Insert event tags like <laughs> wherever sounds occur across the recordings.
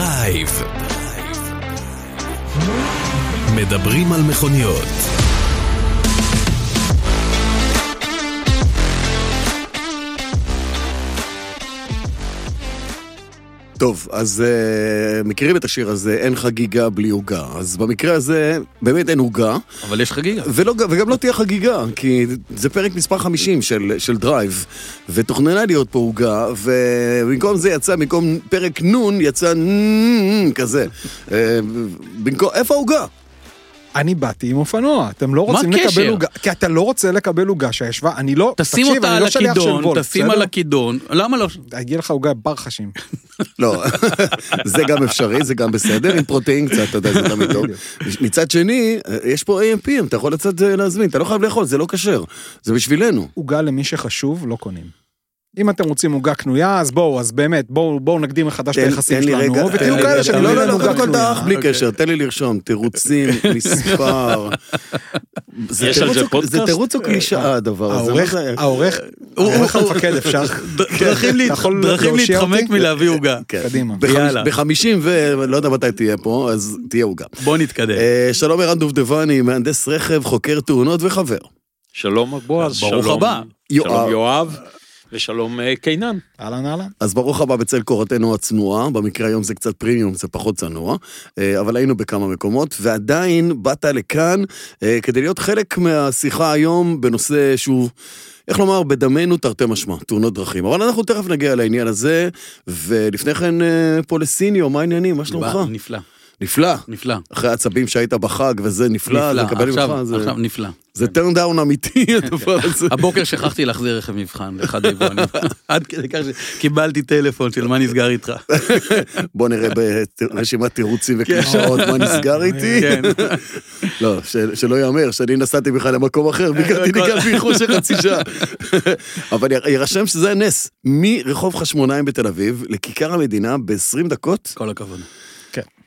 דרייב. מדברים על מכוניות. טוב, אז אה, מכירים את השיר הזה, אין חגיגה בלי עוגה. אז במקרה הזה, באמת אין עוגה. אבל יש חגיגה. ולא, וגם לא תהיה חגיגה, כי זה פרק מספר 50 של, של דרייב, ותוכננה להיות פה עוגה, ובמקום זה יצא, במקום פרק נ' יצא נ' כזה. אה, במקום, איפה העוגה? אני באתי עם אופנוע, אתם לא רוצים? לקבל עוגה, כי אתה לא רוצה לקבל עוגה שישבה, אני לא, תשים תקשיב, אותה אני על לא שליח של הכידון, וולט, תשים בסדר? על הכידון, למה לא? הגיע לך עוגה ברחשים. <laughs> לא, <laughs> זה גם אפשרי, זה גם בסדר, עם פרוטאין קצת, אתה יודע, זה תמיד <laughs> טוב. מצד שני, יש פה AMP, אתה יכול לצאת אה, להזמין, אתה לא חייב לאכול, זה לא כשר, זה בשבילנו. עוגה למי שחשוב, לא קונים. אם אתם רוצים עוגה קנויה, אז בואו, אז באמת, בואו בואו נקדים מחדש את היחסים רגע, שלנו, תן ותהיו כאלה רגע, שאני לא, לא לא, לא, עוגה קודם כל קנויה. בלי קשר, תן לי לרשום, תירוצים, <laughs> מספר. זה יש על תירוץ זה או- פודקאסט? זה תירוץ או קלישאה הדבר הזה? העורך? העורך, המפקד <laughs> אפשר. דרכים יכול דרכים להתחמק? מלהביא עוגה. כן. קדימה. יאללה. בחמישים ולא יודע מתי תהיה פה, אז תהיה עוגה. בוא נתקדם. אה, שלום ערן דובדבני, מהנדס רכב, חוקר תאונות וחבר. שלום בועז, ברוך שלום, הבא. יואב. ושלום אה, קינן. אהלן אהלן. אז ברוך הבא בצל קורתנו הצנועה, במקרה היום זה קצת פרימיום, זה פחות צנוע, אה, אבל היינו בכמה מקומות, ועדיין באת לכאן אה, כדי להיות חלק מהשיחה היום בנושא שהוא... איך לומר, בדמנו תרתי משמע, תאונות דרכים. אבל אנחנו תכף נגיע לעניין הזה, ולפני כן פה לסיניו, מה העניינים? מה שלומך? נפלא, נפלא. נפלא. אחרי העצבים שהית בחג וזה נפלא, נפלא, לקבל עכשיו, ממך, זה- עכשיו נפלא. זה turn down אמיתי <laughs> הדבר <laughs> הזה. הבוקר שכחתי להחזיר רכב מבחן לאחד היבואנים. <laughs> עד כדי כך שקיבלתי טלפון של מה נסגר איתך. בוא נראה ברשימת תירוצים וקלישאות מה נסגר איתי. כן. לא, שלא ייאמר שאני נסעתי בכלל למקום אחר, ביקרתי. ניגן באיחור של חצי שעה. אבל יירשם שזה הנס. מרחוב חשמונאים בתל אביב לכיכר המדינה ב-20 דקות, כל הכבוד.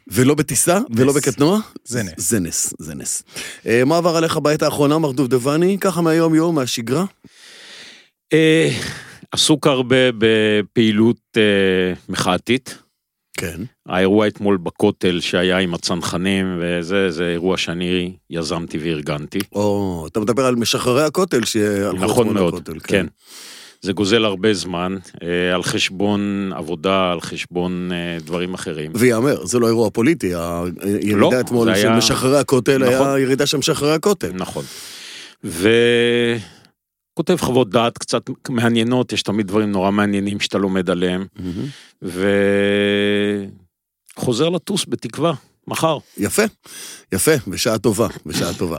ולא בטיסה ולא בקטנוע. זה נס. זה נס, זה נס. אה, מה עבר עליך בעת האחרונה, מר דובדבני? ככה מהיום-יום, מהשגרה? אה, עסוק הרבה בפעילות אה, מחאתית. כן. האירוע אתמול בכותל שהיה עם הצנחנים, וזה זה אירוע שאני יזמתי וארגנתי. או, אתה מדבר על משחררי הכותל שהלכו נכון אתמול מאוד, לכותל, כן. זה גוזל הרבה זמן, אה, על חשבון עבודה, על חשבון אה, דברים אחרים. וייאמר, זה לא אירוע פוליטי, הירידה לא, אתמול זה של היה- משחררי הכותל היה נכון. ירידה של משחררי הכותל. נכון. וכותב חוות דעת קצת מעניינות, יש תמיד דברים נורא מעניינים שאתה לומד עליהם, וחוזר לטוס בתקווה, מחר. יפה, יפה, בשעה טובה, בשעה טובה.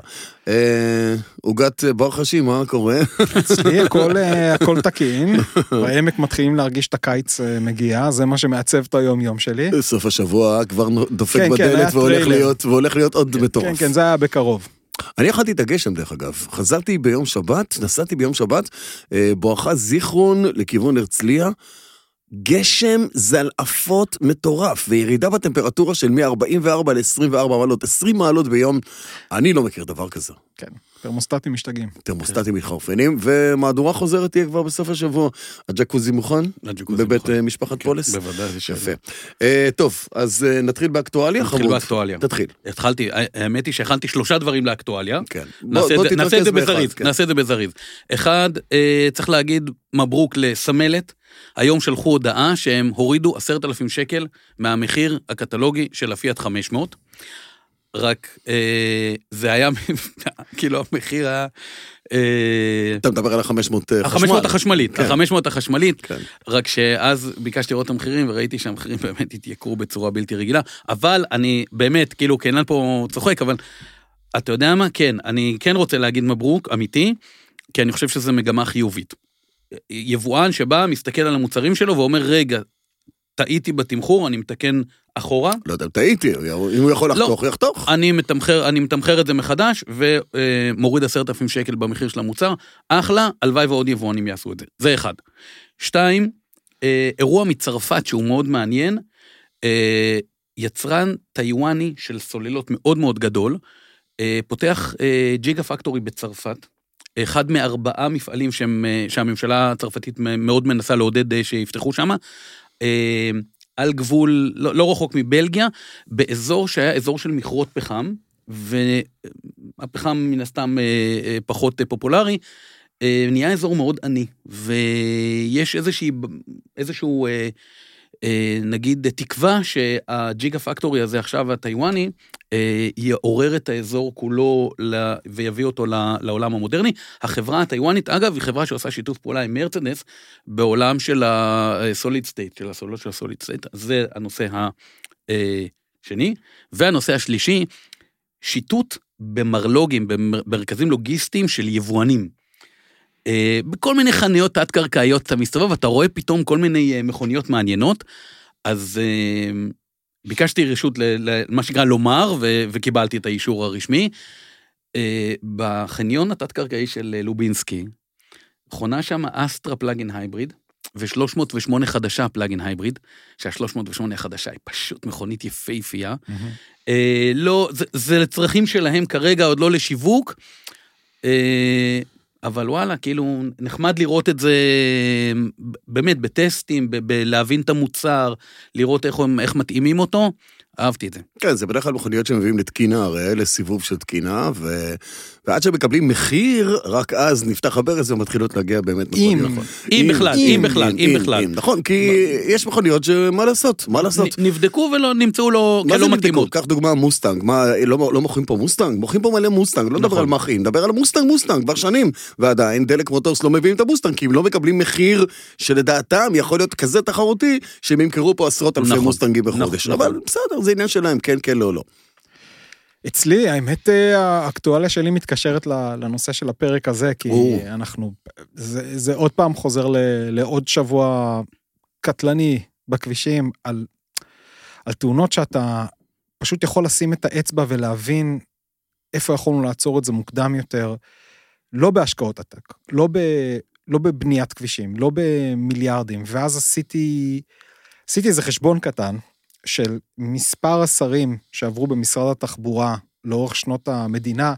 אה, עוגת ברחשי, מה קורה? אצלי הכל, אה, הכל תקין, בעמק מתחילים להרגיש את הקיץ אה, מגיע, זה מה שמעצב את היום יום שלי. סוף השבוע כבר דופק כן, כן, בדלת והולך. להיות, עוד מטורף. כן, כן, זה היה בקרוב. אני אכלתי את הגשם דרך אגב, חזרתי ביום שבת, נסעתי ביום שבת, אה, בואכה זיכרון לכיוון הרצליה, גשם זלעפות מטורף, וירידה בטמפרטורה של מ-44 ל-24 מעלות, 20 מעלות ביום, אני לא מכיר דבר כזה. כן, תרמוסטטים משתגעים. תרמוסטטים מתחרפנים, ומהדורה חוזרת תהיה כבר בסוף השבוע. הג'קוזי מוכן? הג'קוזי בבית מוכן. אה, משפחת פולס? בוודאי, זה יפה. אה, טוב, אז אה, נתחיל באקטואליה, נתחיל חמוד. באקטואליה. תתחיל. התחלתי, האמת היא שהכנתי שלושה דברים לאקטואליה. כן. נעשה בוא את זה- נעשה את זה תתרכז באחד, בזריז, כן. נעשה את זה בזריז. אחד, אה, צריך להגיד מברוק לסמלת, היום שלחו הודעה שהם הורידו עשרת אלפים שקל מהמחיר הקטלוגי של הפיאט 500. רק אה, זה היה, <laughs> כאילו המחיר היה... אה, אתה מדבר על ה-500 חשמל. ה-500 החשמלית, כן. ה-500 החשמלית, כן. רק שאז ביקשתי לראות את המחירים וראיתי שהמחירים <laughs> באמת התייקרו בצורה בלתי רגילה, אבל אני באמת, כאילו, קנן פה צוחק, אבל אתה יודע מה? כן, אני כן רוצה להגיד מברוק, אמיתי, כי אני חושב שזו מגמה חיובית. יבואן שבא, מסתכל על המוצרים שלו ואומר, רגע, טעיתי בתמחור, אני מתקן אחורה, לא יודע, טעיתי, אם הוא יכול לא. לחתוך, הוא יחתוך. אני מתמחר, אני מתמחר את זה מחדש ומוריד עשרת אלפים שקל במחיר של המוצר, אחלה, הלוואי ועוד יבואנים יעשו את זה. זה אחד. שתיים, אה, אירוע מצרפת שהוא מאוד מעניין, אה, יצרן טיוואני של סוללות מאוד מאוד גדול, אה, פותח אה, ג'יגה פקטורי בצרפת, אחד מארבעה מפעלים שהם, אה, שהממשלה הצרפתית מאוד מנסה לעודד אה, שיפתחו שם. אה, על גבול, לא, לא רחוק מבלגיה, באזור שהיה אזור של מכרות פחם, והפחם מן הסתם פחות פופולרי, נהיה אזור מאוד עני, ויש איזושהי, איזשהו, נגיד, תקווה שהג'יגה פקטורי הזה עכשיו, הטיוואני, אה, יעורר את האזור כולו ויביא אותו לעולם המודרני. החברה הטיוואנית, אגב, היא חברה שעושה שיתוף פעולה עם מרצדס בעולם של ה-solid state, של הסוללות של ה-solid state, זה הנושא השני. והנושא השלישי, שיטוט במרלוגים, במרכזים לוגיסטיים של יבואנים. אה, בכל מיני חנויות תת-קרקעיות אתה מסתובב, אתה רואה פתאום כל מיני אה, מכוניות מעניינות, אז אה, ביקשתי רשות למה שנקרא לומר, ו- וקיבלתי את האישור הרשמי. בחניון התת-קרקעי של לובינסקי, חונה שם אסטרה פלאגין הייבריד, ו-308 חדשה פלאגין הייבריד, שה-308 החדשה היא פשוט מכונית יפהפייה. אה, לא, זה, זה לצרכים שלהם כרגע, עוד לא לשיווק. אה, אבל וואלה, כאילו, נחמד לראות את זה באמת בטסטים, בלהבין את המוצר, לראות איך, הם- איך מתאימים אותו, אהבתי את זה. כן, זה בדרך כלל מכוניות שמביאים לתקינה, הרי לסיבוב של תקינה, ו... ועד שמקבלים מחיר, רק אז נפתח הברז ומתחילות להגיע באמת אם. מכוניות. נכון. אם בכלל, אם בכלל, אם בכלל. נכון, כי יש מכוניות שמה לעשות, מה לעשות. נבדקו ולא נמצאו לו כלא? מתאימות. קח דוגמה מוסטנג, מה, לא, לא מוכרים פה מוסטנג? מוכרים פה מלא מוסטנג, לא נדבר נכון. על מחים, נדבר על מוסטנג מוסטנג כבר שנים, ועדיין דלק מוטורס לא מביאים את המוסטנג, כי הם לא מקבלים מחיר שלדעתם יכול להיות כזה תחרותי, שהם ימכרו פה עשרות אלפי נכון, מוסטנגים בחודש, אבל. בסדר, זה עניין שלהם, כן, כן, לא, לא. אצלי, האמת, אה, האקטואליה שלי מתקשרת לנושא של הפרק הזה, כי או. אנחנו, זה, זה עוד פעם חוזר ל, לעוד שבוע קטלני בכבישים, על, על תאונות שאתה פשוט יכול לשים את האצבע ולהבין איפה יכולנו לעצור את זה מוקדם יותר, לא בהשקעות עתק, לא, ב, לא בבניית כבישים, לא במיליארדים, ואז עשיתי, עשיתי איזה חשבון קטן, של מספר השרים שעברו במשרד התחבורה לאורך שנות המדינה,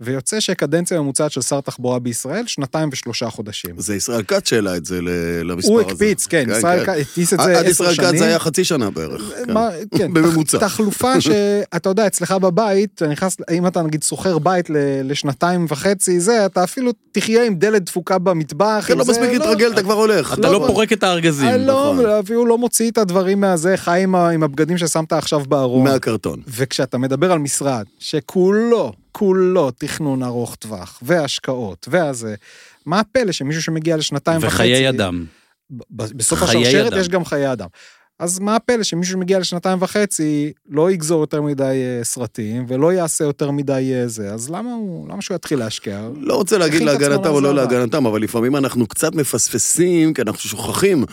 ויוצא שקדנציה ממוצעת של שר תחבורה בישראל, שנתיים ושלושה חודשים. זה ישראל כץ שהעלה את זה ל- למספר הוא הזה. הקפיץ, כן, ישראל כץ הטיס את עד זה עשר ישראל שנים. כץ זה היה חצי שנה בערך. כן. מה- כן, בממוצע. תח- תחלופה שאתה <laughs> יודע, אצלך בבית, אתה נכנס, אם אתה נגיד שוכר בית ל- לשנתיים וחצי, זה, אתה אפילו תחיה עם דלת דפוקה במטבח. כן, לא מספיק להתרגל, אתה כבר הולך. אתה לא, לא לא. פורק את הארגזים. אה, לא, נכון. אפילו לא מוציא את הדברים מהזה, חי עם הבגדים ששמת עכשיו בארון. מהקרטון. וכשאתה מדבר על משרד שכולו, כולו תכנון ארוך טווח, והשקעות, והזה, מה הפלא שמישהו שמגיע לשנתיים וחצי... וחיי אדם. בסוף חיי השרשרת אדם. יש גם חיי אדם. אז מה הפלא שמישהו שמגיע לשנתיים וחצי לא יגזור יותר מדי אה, סרטים ולא יעשה יותר מדי אה, זה, אז למה הוא, למה שהוא יתחיל להשקיע? לא רוצה להגיד להגנתם או לא. להגנתם, אבל לפעמים אנחנו קצת מפספסים, כי אנחנו שוכחים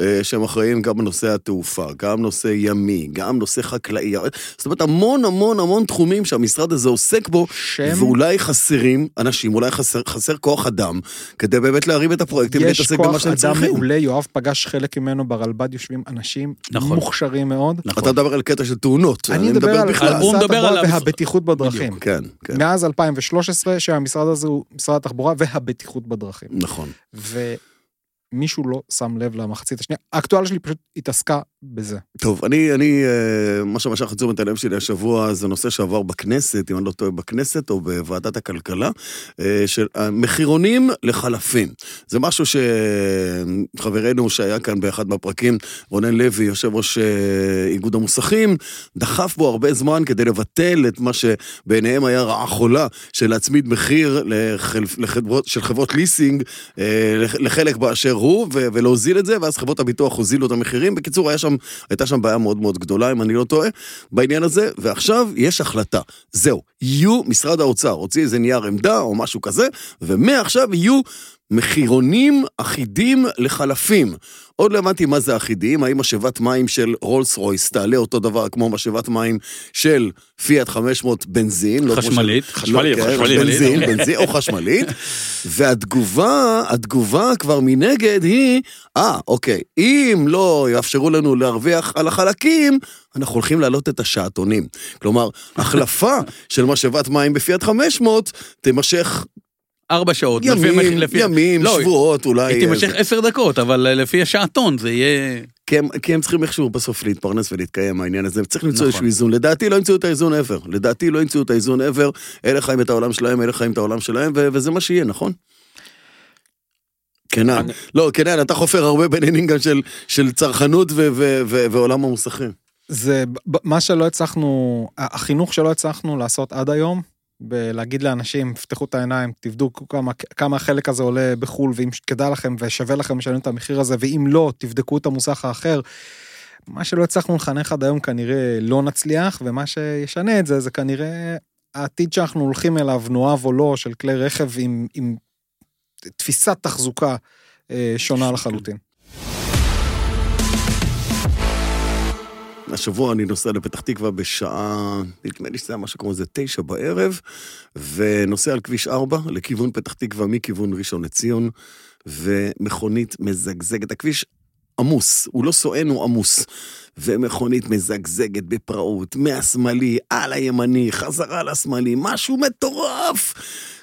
אה, שהם אחראים גם בנושא התעופה, גם נושא ימי, גם נושא חקלאי. זאת אומרת, המון המון המון תחומים שהמשרד הזה עוסק בו, שם ואולי חסרים אנשים, אולי חסר, חסר כוח אדם, כדי באמת להרים את הפרויקטים יש ולהתעסק במה כוח שהם אדם צריכים. מעולה, יואב פגש חלק ממנו ברלב"ד, יושבים אנשים נכון. מוכשרים מאוד. נכון. אתה מדבר על קטע של תאונות, אני מדבר על בכלל. הוא מדבר התחבורה על והבטיחות בדרכים. כן, כן, מאז 2013 שהמשרד הזה הוא משרד התחבורה והבטיחות בדרכים. נכון. ומישהו לא שם לב למחצית השנייה. האקטואליה שלי פשוט התעסקה בזה. טוב, אני, אני, אה, מה שמשך את תשומת הלב שלי השבוע זה נושא שעבר בכנסת, אם אני לא טועה, בכנסת או בוועדת הכלכלה, אה, של המחירונים לחלפים. זה משהו שחברנו שהיה כאן באחד מהפרקים, רונן לוי, יושב ראש אה, איגוד המוסכים, דחף בו הרבה זמן כדי לבטל את מה שבעיניהם היה רעה חולה, של להצמיד מחיר לחל, לחברות, של חברות ליסינג לח- לחלק באשר הוא, ולהוזיל את זה, ואז חברות הביטוח הוזילו את המחירים. בקיצור, היה שם, הייתה שם בעיה מאוד מאוד גדולה, אם אני לא טועה, בעניין הזה, ועכשיו יש החלטה. זהו, יהיו, משרד האוצר הוציא איזה נייר עמדה או משהו כזה, ומעכשיו יהיו מחירונים אחידים לחלפים. עוד לא הבנתי מה זה אחידים, האם משאבת מים של רולס רויס תעלה אותו דבר כמו משאבת מים של פיאט 500 בנזין. לא כמו של- חשמלית. חשמלית, לא, כן, חשמלית. בנזין, בנזין או חשמלית. <laughs> והתגובה, התגובה כבר מנגד היא, אה, אוקיי, אם לא יאפשרו לנו להרוויח על החלקים, אנחנו הולכים להעלות את השעתונים. כלומר, החלפה של משאבת מים בפיאט 500 תימשך ארבע שעות. לפי ימים, המח- לפי- ימים, לא, שבועות, אולי... היא תימשך עשר דקות, אבל לפי השעתון זה יהיה... כי הם, כי הם צריכים איכשהו בסוף להתפרנס ולהתקיים מהעניין הזה, וצריך למצוא נכון. איזשהו איזון. לדעתי לא ימצאו את האיזון ever. לדעתי לא ימצאו את האיזון ever. אלה חיים את העולם שלהם, אלה חיים את העולם שלהם, ו- וזה מה שיהיה, נכון? קנן. אני- לא, קנן, אתה חופר הרבה בעניינים גם של, של צרכנות ו- ו- ו- ועולם המוסכים. זה מה שלא הצלחנו, החינוך שלא הצלחנו לעשות עד היום, בלהגיד לאנשים, פתחו את העיניים, תבדקו כמה, כמה החלק הזה עולה בחו"ל, ואם כדאי לכם ושווה לכם לשלם את המחיר הזה, ואם לא, תבדקו את המוסך האחר. מה שלא הצלחנו לחנך עד היום כנראה לא נצליח, ומה שישנה את זה, זה כנראה העתיד שאנחנו הולכים אליו, נאהב או לא, של כלי רכב עם, עם תפיסת תחזוקה אה, שונה לחלוטין. השבוע אני נוסע לפתח תקווה בשעה, נדמה לי שזה היה משהו כמו איזה תשע בערב, ונוסע על כביש 4 לכיוון פתח תקווה מכיוון ראשון לציון, ומכונית מזגזגת. הכביש עמוס, הוא לא סואן, הוא עמוס. ומכונית מזגזגת בפראות, מהשמאלי, על הימני, חזרה לשמאלי, משהו מטורף.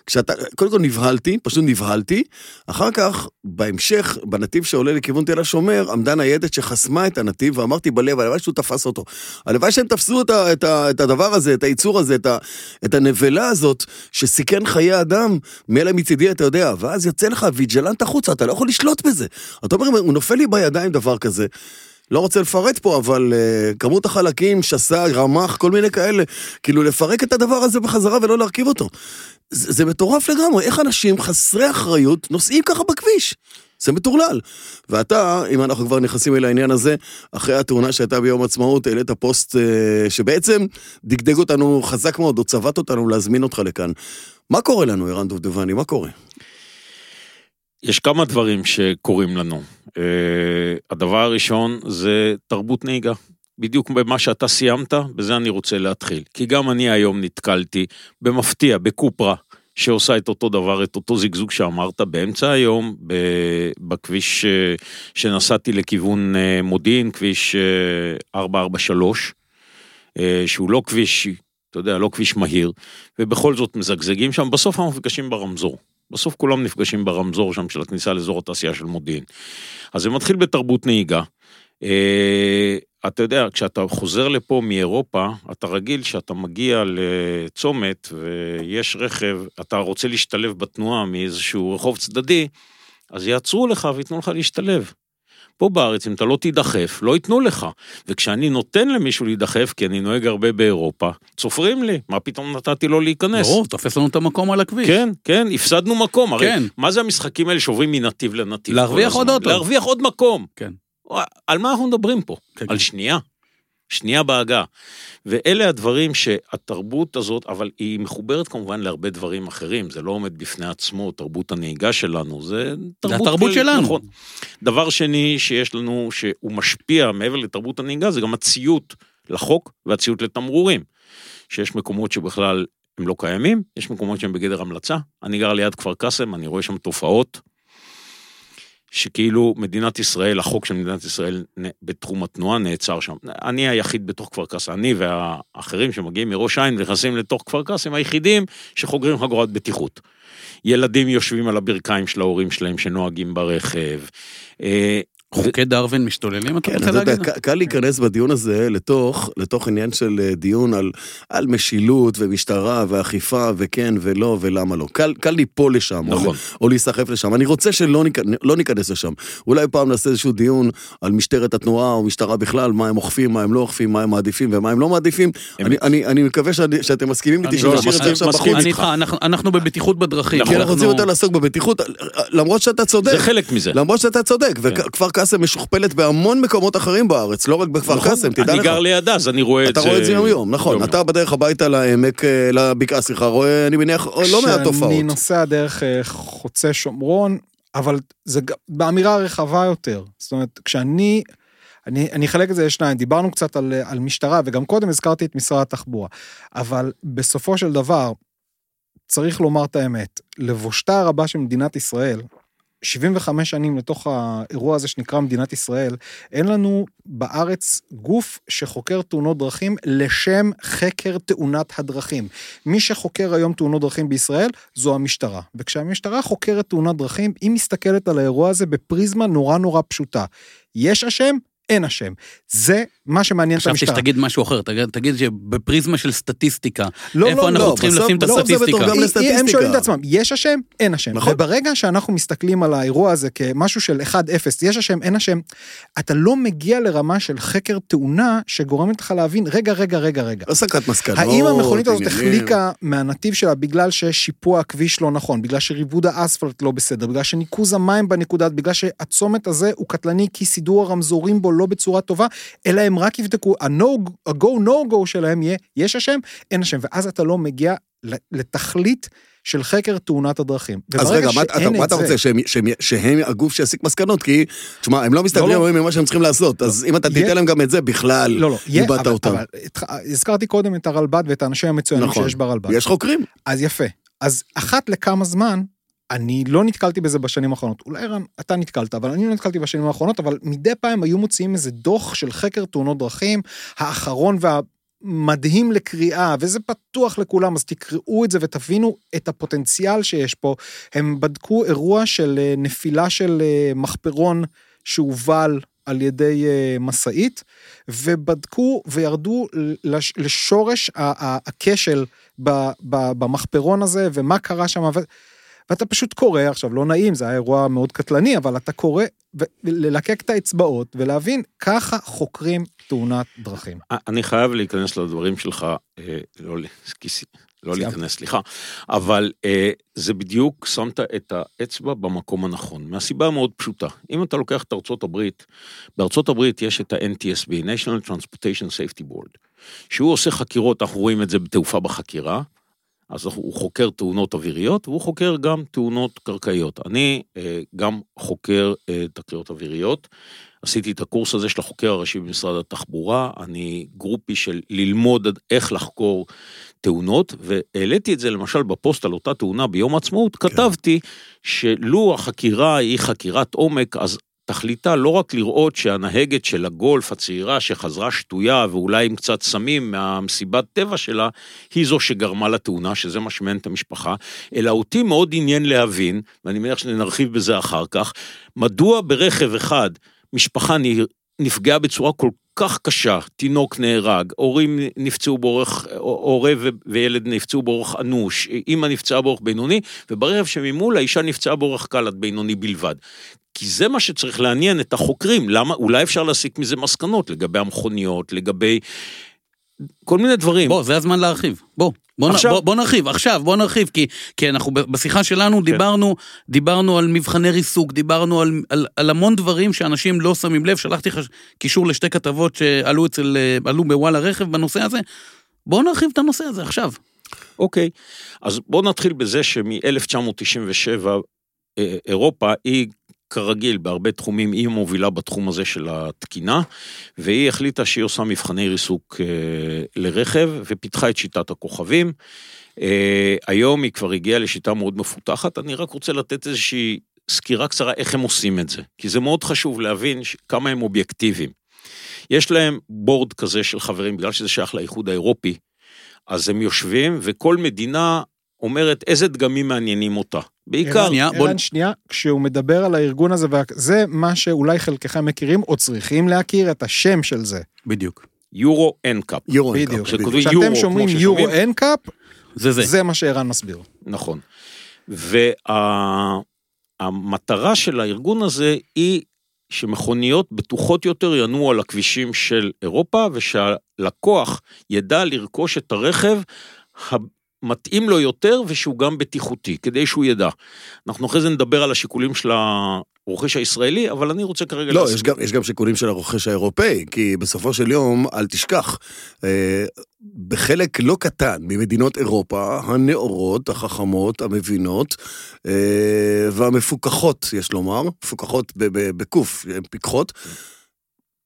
כשאתה, קודם כל נבהלתי, פשוט נבהלתי, אחר כך, בהמשך, בנתיב שעולה לכיוון תל השומר, עמדה ניידת שחסמה את הנתיב, ואמרתי בלב, הלוואי שהוא תפס אותו. הלוואי שהם תפסו את, ה, את, ה, את הדבר הזה, את היצור הזה, את, ה, את הנבלה הזאת, שסיכן חיי אדם, מילא מצידי, אתה יודע, ואז יוצא לך ויג'לנט החוצה, אתה לא יכול לשלוט בזה. אתה אומר, הוא נופל לי בידיים דבר כזה. לא רוצה לפרט פה, אבל uh, כמות החלקים, שסה, רמ"ח, כל מיני כאלה, כאילו לפרק את הדבר הזה בחזרה ולא להרכיב אותו. זה, זה מטורף לגמרי, איך אנשים חסרי אחריות נוסעים ככה בכביש? זה מטורלל. ואתה, אם אנחנו כבר נכנסים אל העניין הזה, אחרי התאונה שהייתה ביום עצמאות, העלית פוסט uh, שבעצם דגדג אותנו חזק מאוד, או צבט אותנו להזמין אותך לכאן. מה קורה לנו, ערן דובדבני? מה קורה? יש כמה דברים שקורים לנו. Uh, הדבר הראשון זה תרבות נהיגה. בדיוק במה שאתה סיימת, בזה אני רוצה להתחיל. כי גם אני היום נתקלתי במפתיע, בקופרה, שעושה את אותו דבר, את אותו זיגזוג שאמרת, באמצע היום, בכביש אה, שנסעתי לכיוון אה, מודיעין, כביש אה, 443, אה, שהוא לא כביש, אתה יודע, לא כביש מהיר, ובכל זאת מזגזגים שם, בסוף אנחנו נפגשים ברמזור. בסוף כולם נפגשים ברמזור שם של הכניסה לאזור התעשייה של מודיעין. אז זה מתחיל בתרבות נהיגה. אה, אתה יודע, כשאתה חוזר לפה מאירופה, אתה רגיל שאתה מגיע לצומת ויש רכב, אתה רוצה להשתלב בתנועה מאיזשהו רחוב צדדי, אז יעצרו לך וייתנו לך להשתלב. פה בארץ, אם אתה לא תידחף, לא ייתנו לך. וכשאני נותן למישהו להידחף, כי אני נוהג הרבה באירופה, צופרים לי, מה פתאום נתתי לו להיכנס? ברור, תופס לנו את המקום על הכביש. כן, כן, הפסדנו מקום. הרי כן. מה זה המשחקים האלה שעוברים מנתיב לנתיב? להרוויח עוד? אוטו. להרוויח עוד מקום. כן. על מה אנחנו מדברים פה? כן, על כן. שנייה. שנייה בהגה. ואלה הדברים שהתרבות הזאת, אבל היא מחוברת כמובן להרבה דברים אחרים, זה לא עומד בפני עצמו, תרבות הנהיגה שלנו, זה תרבות... התרבות כללית, שלנו. נכון. דבר שני שיש לנו, שהוא משפיע מעבר לתרבות הנהיגה, זה גם הציות לחוק והציות לתמרורים. שיש מקומות שבכלל הם לא קיימים, יש מקומות שהם בגדר המלצה. אני גר ליד כפר קאסם, אני רואה שם תופעות שכאילו מדינת ישראל, החוק של מדינת ישראל בתחום התנועה נעצר שם. אני היחיד בתוך כפר קאסם, אני והאחרים שמגיעים מראש העין ונכנסים לתוך כפר קאסם, היחידים שחוגרים חגורת בטיחות. ילדים יושבים על הברכיים של ההורים שלהם שנוהגים ברכב. חוקי דרווין משתוללים, אתה כן, רוצה להגיד? קל להיכנס בדיון הזה לתוך, עניין של אה, דיון על, משילות ומשטרה ואכיפה וכן ולא ולמה לא. קל, ליפול לשם, או, נכון. או להיסחף לשם. אני רוצה שלא לא ניכנס לשם. אולי פעם נעשה איזשהו דיון על משטרת התנועה או משטרה בכלל, מה הם אוכפים, מה הם לא אוכפים, מה הם מעדיפים ומה הם לא מעדיפים. אני, מקווה שאתם מסכימים איתי שנשאיר לא, את זה עכשיו בחוץ. איתך, אנחנו- בבטיחות בדרכים. כי אנחנו רוצים יותר לעסוק בבטיחות, למרות שאתה צודק. זה חלק מזה. למרות שאתה צודק, כן. וכפר קאסם משוכפלת בהמון מקומות אחרים בארץ, לא רק בכפר נכון, קאסם, תדע אני לך. גר לידה, אז אני רואה את אתה זה... רואה את זה יום-יום, נכון. יום-יום. אתה בדרך הביתה לעמק, אה, לבקעה, סליחה, רואה, אני מניח, לא מעט תופעות. כשאני נוסע דרך אה, חוצה שומרון, אבל זה באמירה רחבה יותר. זאת אומרת, כשאני... אני, אני אחלק את זה לשניים, דיברנו קצת על, על משטרה, וגם קודם הזכרתי את משרד התחבורה. אבל בסופו של דבר, צריך לומר את האמת, לבושתה הרבה של מדינת ישראל, 75 שנים לתוך האירוע הזה שנקרא מדינת ישראל, אין לנו בארץ גוף שחוקר תאונות דרכים לשם חקר תאונת הדרכים. מי שחוקר היום תאונות דרכים בישראל זו המשטרה. וכשהמשטרה חוקרת תאונת דרכים, היא מסתכלת על האירוע הזה בפריזמה נורא נורא פשוטה. יש אשם, אין אשם. זה מה שמעניין את חשבתי המשטרה. שתגיד משהו אחר, תגיד- תגיד שבפריזמה של סטטיסטיקה, לא, איפה לא, אנחנו לא, צריכים בסוף- לשים את בסוף זה הסטטיסטיקה? מתורגם היא- לסטטיסטיקה. הם שואלים את עצמם, יש אשם? אין אשם. נכון. וברגע שאנחנו מסתכלים על האירוע הזה כמשהו של 1-0, יש אשם, אין אשם, אתה לא מגיע לרמה של חקר תאונה שגורמת לך להבין, רגע, רגע, רגע, רגע. הסקת מסקנות, האם המכונית הזאת עניינים. החליקה מהנתיב שלה בגלל ששיפוע הכביש לא נכון, בגלל שריבוד האספלט לא בסדר, בגלל שניקוז המים בנקודה, בגלל שהצומת הזה הוא קטלני כי סידור הרמזורים בו לא בצורה טובה, אלא הם רק יבדקו, ה-go no go שלהם יהיה, יש אשם, אין אשם, ואז אתה לא מגיע לתכלית של חקר תאונת הדרכים. אז רגע, מה אתה- מה את אתה זה- רוצה, שהם- שהם- שהם הגוף שיסיק מסקנות? כי, תשמע, הם לא מסתדרים לא. אומרים ממה שהם צריכים לעשות, אז אם אתה תיתן להם גם את זה, בכלל, לא, לא, איבדת אבל, אותם. אבל הזכרתי קודם את הרלב"ד ואת האנשים המצוינים נכון. שיש ברלב"ד. יש חוקרים. אז יפה. אז אחת לכמה זמן, אני לא נתקלתי בזה בשנים האחרונות. אולי רן, אתה נתקלת, אבל אני לא נתקלתי בשנים האחרונות, אבל מדי פעם היו מוציאים איזה דוח של חקר תאונות דרכים, האחרון והמדהים לקריאה, וזה פתוח לכולם, אז תקראו את זה ותבינו את הפוטנציאל שיש פה. הם בדקו אירוע של אה, נפילה של אה, מחפרון שהובל על ידי אה, משאית, ובדקו וירדו לש- לשורש הכשל במחפרון הזה, ומה קרה שם. ואתה פשוט קורא, עכשיו לא נעים, זה היה אירוע מאוד קטלני, אבל אתה קורא, וללקק את האצבעות, ולהבין, ככה חוקרים תאונת דרכים. אני חייב להיכנס לדברים שלך, אה, לא, לא. להיכנס, סליחה, אבל אה, זה בדיוק שמת את האצבע במקום הנכון, מהסיבה המאוד פשוטה. אם אתה לוקח את ארצות הברית, בארצות הברית יש את ה-NTSB, National Transportation Safety Board, שהוא עושה חקירות, אנחנו רואים את זה בתעופה בחקירה, אז הוא חוקר תאונות אוויריות, והוא חוקר גם תאונות קרקעיות. אני אה, גם חוקר אה, תקריות אוויריות. עשיתי את הקורס הזה של החוקר הראשי במשרד התחבורה, אני גרופי של ללמוד איך לחקור תאונות, והעליתי את זה למשל בפוסט על אותה תאונה ביום העצמאות, כתבתי שלו החקירה היא חקירת עומק, אז תכליתה לא רק לראות שהנהגת של הגולף הצעירה שחזרה שטויה ואולי עם קצת סמים מהמסיבת טבע שלה, היא זו שגרמה לתאונה, שזה מה שמעניין את המשפחה, אלא אותי מאוד עניין להבין, ואני מניח שנרחיב בזה אחר כך, מדוע ברכב אחד משפחה נפגעה בצורה כל כך קשה, תינוק נהרג, הורים נפצעו באורך, הורה וילד נפצעו באורך אנוש, אימא נפצעה באורך בינוני, וברכב שממול האישה נפצעה באורך קל עד בינוני בלבד. כי זה מה שצריך לעניין את החוקרים, למה, אולי אפשר להסיק מזה מסקנות לגבי המכוניות, לגבי כל מיני דברים. בוא, זה הזמן להרחיב. בוא. בוא, עכשיו-. בוא, בוא נרחיב, עכשיו, בוא נרחיב, כי, כי אנחנו בשיחה שלנו כן. דיברנו, דיברנו על מבחני ריסוק, דיברנו על, על, על המון דברים שאנשים לא שמים לב, שלחתי לך קישור לשתי כתבות שעלו אצל, אה, עלו בוואלה רכב בנושא הזה. בוא נרחיב את הנושא הזה עכשיו. אוקיי, אז בואו נתחיל בזה שמ-1997 אה, אירופה היא כרגיל בהרבה תחומים, היא מובילה בתחום הזה של התקינה, והיא החליטה שהיא עושה מבחני ריסוק אה, לרכב ופיתחה את שיטת הכוכבים. אה, היום היא כבר הגיעה לשיטה מאוד מפותחת, אני רק רוצה לתת איזושהי סקירה קצרה איך הם עושים את זה, כי זה מאוד חשוב להבין כמה הם אובייקטיביים. יש להם board כזה של חברים, בגלל שזה שייך לאיחוד האירופי, אז הם יושבים, וכל מדינה אומרת איזה דגמים מעניינים אותה. בעיקר, שנייה, בוא- ערן, שנייה, כשהוא מדבר על הארגון הזה, זה מה שאולי חלקכם מכירים או צריכים להכיר את השם של זה. בדיוק. Euro NCAP. Euro בדיוק. NCAP, כשכותבים כשאתם שומעים Euro. NCAP, זה זה. זה מה שערן מסביר. נכון. והמטרה של הארגון הזה היא שמכוניות בטוחות יותר ינועו על הכבישים של אירופה, ושהלקוח ידע לרכוש את הרכב המתאים לו יותר ושהוא גם בטיחותי, כדי שהוא ידע. אנחנו אחרי זה נדבר על השיקולים של הרוכש הישראלי, אבל אני רוצה כרגע... לא. יש גם, יש גם שיקולים של הרוכש האירופאי, כי בסופו של יום, אל תשכח, אה, בחלק לא קטן ממדינות אירופה, הנאורות, החכמות, המבינות, אה, והמפוקחות, יש לומר, מפוקחות בקוף, הן פיקחות,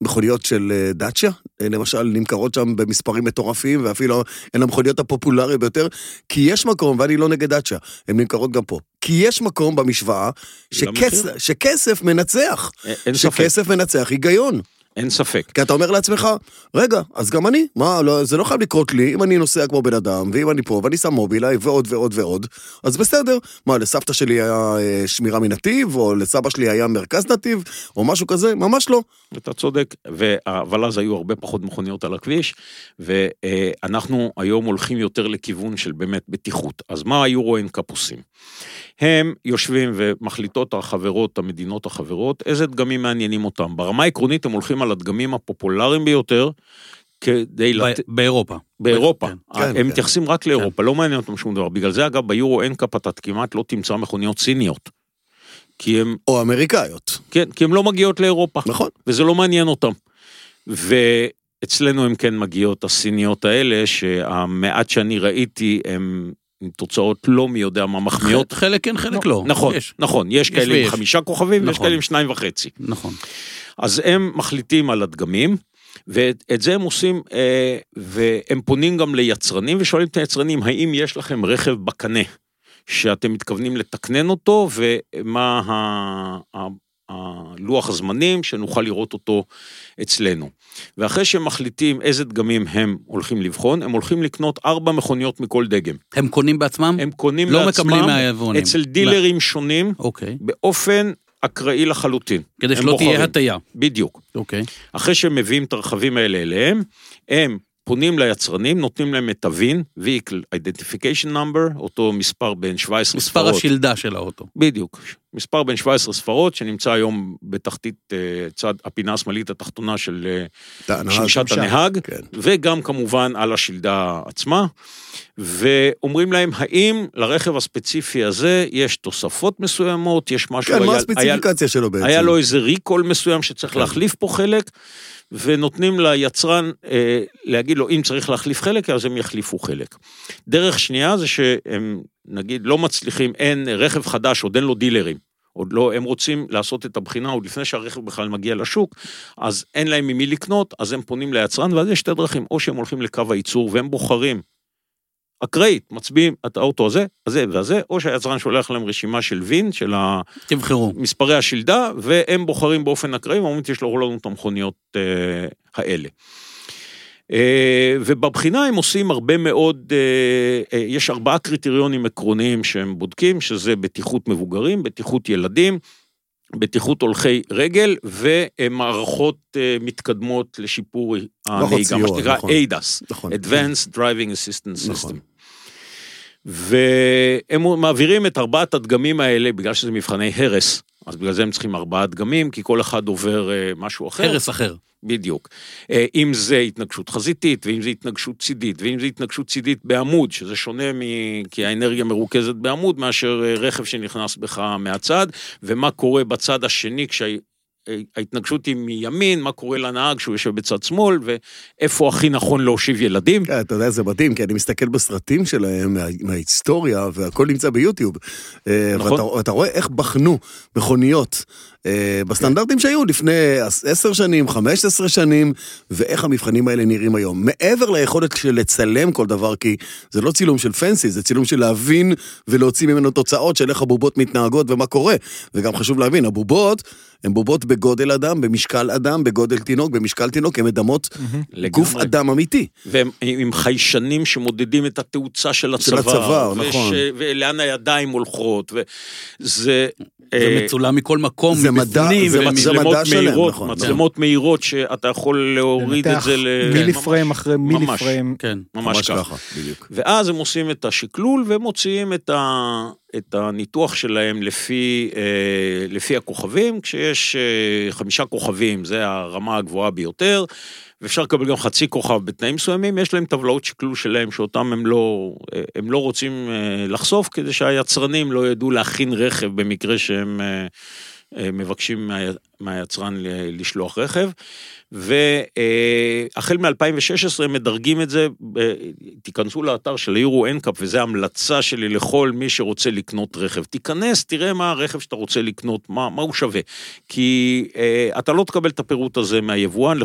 מכוניות של אה, דאצ'ה, אה, למשל, נמכרות שם במספרים מטורפים, ואפילו הן המכוניות הפופולריות ביותר, כי יש מקום, ואני לא נגד דאצ'ה, הן נמכרות גם פה, כי יש מקום במשוואה למחיר. שכסף, שכסף מנצח. אין ספק. שכסף מנצח היגיון. אין ספק. כי אתה אומר לעצמך, רגע, אז גם אני, מה, לא, זה לא חייב לקרות לי, אם אני נוסע כמו בן אדם, ואם אני פה, ואני שם מובילאיי, ועוד ועוד ועוד, אז בסדר. מה, לסבתא שלי היה אה, שמירה מנתיב, או לסבא שלי היה מרכז נתיב, או משהו כזה? ממש לא. אתה צודק, ו- אבל אז היו הרבה פחות מכוניות על הכביש, ואנחנו היום הולכים יותר לכיוון של באמת בטיחות. אז מה היורו אנקאפ עושים? הם יושבים ומחליטות החברות, המדינות החברות, איזה דגמים מעניינים אותם. ברמה העקרונית הם הולכים על הדגמים הפופולריים ביותר, כדי ב- לתת... באירופה. באירופה. כן. כן, הם כן. מתייחסים רק לאירופה, לא מעניין אותם שום דבר. בגלל זה, אגב, ביורו אנקאפ אתה כמעט לא תמצא מכוניות סיניות. כי הם, או אמריקאיות. כן, כי הם לא מגיעות לאירופה. נכון. וזה לא מעניין אותם. ואצלנו הם כן מגיעות הסיניות האלה, שהמעט שאני ראיתי הם עם תוצאות לא מי יודע מה מחמיאות. חלק כן, חלק לא. נכון, יש. נכון, יש יש כאלה עם ויש. חמישה כוכבים ויש נכון. כאלה עם שניים וחצי. נכון. אז הם מחליטים על הדגמים, ואת זה הם עושים, אה, והם פונים גם ליצרנים ושואלים את היצרנים, האם יש לכם רכב בקנה שאתם מתכוונים לתקנן אותו, ומה ה- הלוח הזמנים שנוכל לראות אותו אצלנו. ואחרי שהם מחליטים איזה דגמים הם הולכים לבחון, הם הולכים לקנות ארבע מכוניות מכל דגם. הם קונים בעצמם? הם קונים לא לעצמם מקבלים מהיבואנים. אצל דילרים שונים אוקיי. באופן אקראי לחלוטין. כדי שלא תהיה בוחרים. הטיה. בדיוק. אוקיי. אחרי שהם מביאים את הרכבים האלה אליהם, הם פונים ליצרנים, נותנים להם את ה-VIN, Vehicle Identification Number, אותו מספר בין 17 מספר ספרות. השלדה של האוטו. בדיוק. מספר בין 17 ספרות, שנמצא היום בתחתית אה, צד הפינה השמאלית התחתונה של אה. שמשת. הנהג, כן. וגם כמובן על השלדה עצמה, ואומרים להם, האם לרכב הספציפי הזה יש תוספות מסוימות, יש משהו, כן, מה היה- הספציפיקציה שלו בעצם? היה לו איזה ריקול מסוים שצריך כן. להחליף פה חלק, ונותנים ליצרן אה, להגיד לו, אם צריך להחליף חלק, אז הם יחליפו חלק. דרך שנייה זה שהם, נגיד, לא מצליחים, אין רכב חדש, עוד אין לו דילרים. עוד לא, הם רוצים לעשות את הבחינה עוד לפני שהרכב בכלל מגיע לשוק, אז אין להם ממי לקנות, אז הם פונים ליצרן, ואז יש שתי דרכים, או שהם הולכים לקו הייצור והם בוחרים אקראית, מצביעים את האוטו הזה, הזה והזה, או שהיצרן שולח להם רשימה של וין, של ה... תבחרו. מספרי השלדה, והם בוחרים באופן אקראי, ואומרים, תשלחו לנו את המכוניות אה, האלה. אה, ובבחינה הם עושים הרבה מאוד, אה, אה, יש ארבעה קריטריונים עקרוניים שהם בודקים, שזה בטיחות מבוגרים, בטיחות ילדים, בטיחות הולכי רגל ומערכות אה, מתקדמות לשיפור הנהיגה, מה שנקרא נכון. ADAS, נכון. Advanced Driving Assistance System. נכון. והם מעבירים את ארבעת הדגמים האלה, בגלל שזה מבחני הרס, אז בגלל זה הם צריכים ארבעה דגמים, כי כל אחד עובר אה, משהו אחר. הרס אחר. בדיוק. אה, אם זה התנגשות חזיתית, ואם זה התנגשות צידית, ואם זה התנגשות צידית בעמוד, שזה שונה מ... כי האנרגיה מרוכזת בעמוד, מאשר אה, רכב שנכנס בך מהצד, ומה קורה בצד השני כשההתנגשות היא מימין, מה קורה לנהג שהוא יושב בצד שמאל, ואיפה הכי נכון להושיב ילדים. כן, אתה יודע, זה מדהים, כי אני מסתכל בסרטים שלהם מה- מההיסטוריה, והכל נמצא ביוטיוב. אה, נכון. ואתה, ואתה רואה איך בחנו מכוניות בסטנדרטים שהיו לפני 10 שנים, 15 שנים, ואיך המבחנים האלה נראים היום. מעבר ליכולת של לצלם כל דבר, כי זה לא צילום של פנסי, זה צילום של להבין ולהוציא ממנו תוצאות של איך הבובות מתנהגות ומה קורה. וגם חשוב להבין, הבובות הן בובות בגודל אדם, במשקל אדם, בגודל תינוק, במשקל תינוק, הן מדמות גוף לגמרי. אדם אמיתי. והם עם חיישנים שמודדים את התאוצה של הצוואר. הצוואר, וש- נכון. ולאן הידיים הולכות, וזה... אה, זה מצולם מכל מקום, זה מבפנים. זה מצלמות מהירות, נכון, מצלמות מהירות שאתה יכול להוריד את זה ל... מילי ממש- פריים אחרי מילי ממש. פריים. כן. ממש ככה. בדיוק. ואז הם עושים את השקלול ומוציאים את, ה, את הניתוח שלהם לפי, אה, לפי הכוכבים, כשיש אה, חמישה כוכבים, זה הרמה הגבוהה ביותר, ואפשר לקבל גם חצי כוכב בתנאים מסוימים, יש להם טבלאות שקלול שלהם שאותם הם לא, אה, הם לא רוצים אה, לחשוף, כדי שהיצרנים לא ידעו להכין רכב במקרה שהם אה, מבקשים מה, מהיצרן לשלוח רכב. והחל מ-2016 הם מדרגים את זה, ב- תיכנסו לאתר של היורו אנקאפ, וזו המלצה שלי לכל מי שרוצה לקנות רכב. תיכנס, תראה מה הרכב שאתה רוצה לקנות, מה, מה הוא שווה. כי אה, אתה לא תקבל את הפירוט הזה מהיבואן,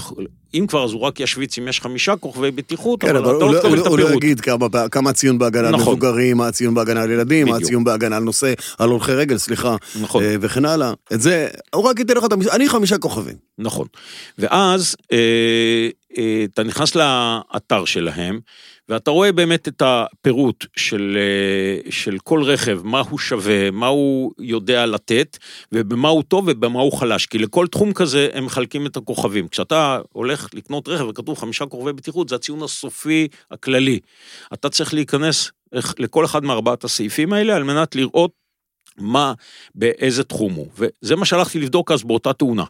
אם כבר אז הוא רק ישוויץ אם יש חמישה כוכבי בטיחות, כן, אבל אבל אתה לא לא- תקבל לא- את הוא לא הפירוט. יגיד כמה כמה הציון בהגנה על נכון. מבוגרים, מה הציון בהגנה על ילדים, מה. הציון בהגנה על נושא, על הולכי רגל, סליחה, נכון. אה, וכן הלאה. את זה, הוא רק ייתן לך את חמישה, אני חמישה כוכבים. נכון. ואז אה, אה, אתה נכנס לאתר שלהם, ואתה רואה באמת את הפירוט של, אה, של כל רכב, מה הוא שווה, מה הוא יודע לתת, ובמה הוא טוב ובמה הוא חלש. כי לכל תחום כזה הם מחלקים את הכוכבים. כשאתה הולך לקנות רכב וכתוב חמישה כוכבי בטיחות, זה הציון הסופי הכללי. אתה צריך להיכנס לכל אחד מארבעת הסעיפים האלה על מנת לראות מה, באיזה תחום הוא. וזה מה שהלכתי לבדוק אז באותה תאונה.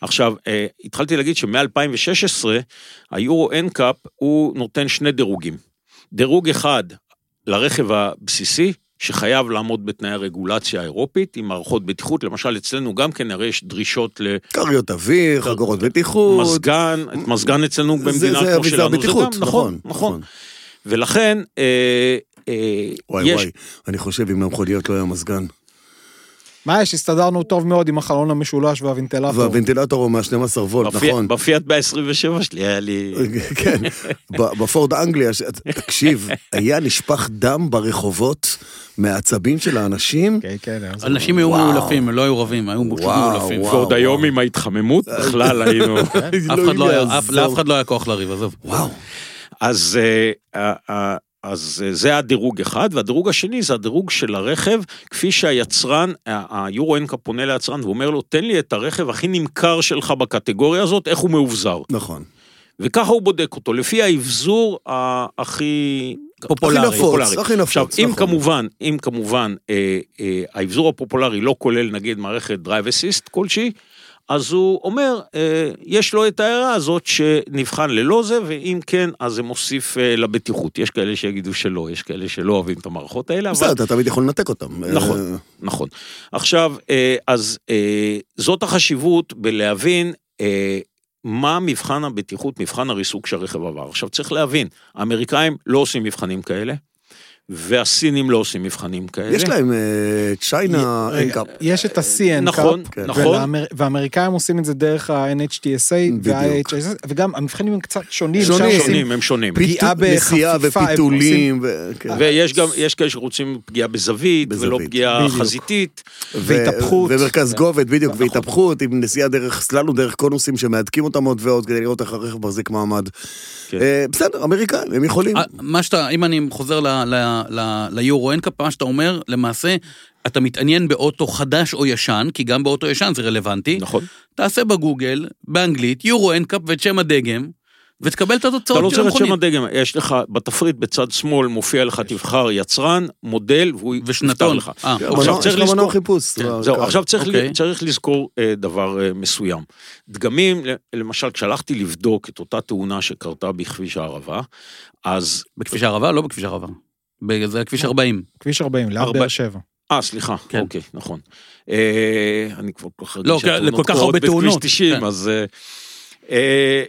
עכשיו, אה, התחלתי להגיד שמ-2016, היורו אנקאפ הוא נותן שני דירוגים. דירוג אחד לרכב הבסיסי, שחייב לעמוד בתנאי הרגולציה האירופית, עם מערכות בטיחות, למשל אצלנו גם כן הרי יש דרישות ל... כריות אוויר, חגורות בטיחות. מזגן, מזגן אצלנו במדינה זה, כמו זה שלנו, בטיחות, זה גם, נכון, נכון. ולכן, אה, וואי יש... וואי, אני חושב אם למכוניות לא היה מזגן. מה יש, הסתדרנו טוב מאוד עם החלון המשולש והוונטילטור. והוונטילטור הוא מה-12 וולט, נכון. בפיאט ב-27 שלי היה לי... <laughs> כן, בפורד אנגליה, ש- תקשיב, היה נשפך דם ברחובות מהעצבים של האנשים. כן, כן, אנשים היו. מאולפים, הם לא היו רבים, היו מאולפים. וואו. ועוד היום עם ההתחממות, בכלל היינו... <laughs> אף אחד לא היה- אף-. לאף אחד לא היה כוח לריב, עזוב. וואו. אז, אה, אה, אה, אז אה, זה הדירוג אחד, והדירוג השני זה הדירוג של הרכב, כפי שהיצרן, היורו אנקה פונה ליצרן ואומר לו, תן לי את הרכב הכי נמכר שלך בקטגוריה הזאת, איך הוא מאובזר. נכון. וככה הוא בודק אותו, לפי האבזור ה- הכי... פופולרי. הכי נפוץ. הכי נפוץ, עכשיו, אם נכון. כמובן, אם כמובן אה, אה, האבזור הפופולרי לא כולל נגיד מערכת drive assist כלשהי, אז הוא אומר, אה, יש לו את ההערה הזאת שנבחן ללא זה, ואם כן, אז זה מוסיף אה, לבטיחות. יש כאלה שיגידו שלא, יש כאלה שלא אוהבים את המערכות האלה, אבל... בסדר, אתה תמיד יכול לנתק אותם. נכון. אה, נכון. עכשיו, אה, אז זאת החשיבות בלהבין מה מבחן הבטיחות, מבחן הריסוק שהרכב עבר. עכשיו, צריך להבין, האמריקאים לא עושים מבחנים כאלה, והסינים לא עושים מבחנים כאלה. יש להם אה, צ'יינה אנקאפ. יש את ה-CN נכון, כן. נכון. והאמריקאים עושים את זה דרך ה-NHTSA בדיוק. וה-IHS, וגם המבחנים הם קצת שונים. שונים. הם שונים. פגיעה בחפיפה, ופיתולים. ו- כן. ויש גם, יש כאלה שרוצים פגיעה בזווית, ולא פגיעה בדיוק. חזיתית. ו- והתהפכות. ומרכז כובד, בדיוק, נכון. והתהפכות עם נסיעה דרך סלאלום, דרך קונוסים שמהדקים אותם עוד ועוד כדי לראות איך הרכב מחזיק מעמד. כן. אה, בסדר, אמריקאים, הם יכולים. אה, מה שאתה, אם אני חוזר ל- ל Euro NCAP, מה שאתה אומר, למעשה, אתה מתעניין באוטו חדש או ישן, כי גם באוטו ישן זה רלוונטי. נכון. תעשה בגוגל, באנגלית, Euro NCAP ואת שם הדגם, ותקבל את אתה לא התוצאות של צריך את שם. הדגם, יש לך בתפריט בצד שמאל מופיע לך תבחר יצרן, מודל, והוא ושנתון. לך. אה, אוקיי. עכשיו מנוע- צריך יש לו מנוע לזכור- חיפוש. כן, זהו, קל. עכשיו צריך, אוקיי. צריך לזכור אה, דבר אה, מסוים. דגמים, למשל, כשהלכתי לבדוק את אותה תאונה שקרתה בכביש הערבה, אז... בכביש הערבה? לא בכביש הערבה. זה כביש 40. כביש 40, ליד באר שבע. אה, סליחה, כן. אוקיי, נכון. אה, אני כבר כל כך רגיל לא, שהתאונות לכל כך קורות הרבה תאונות. בכביש 90, כן. אז... אה, אה,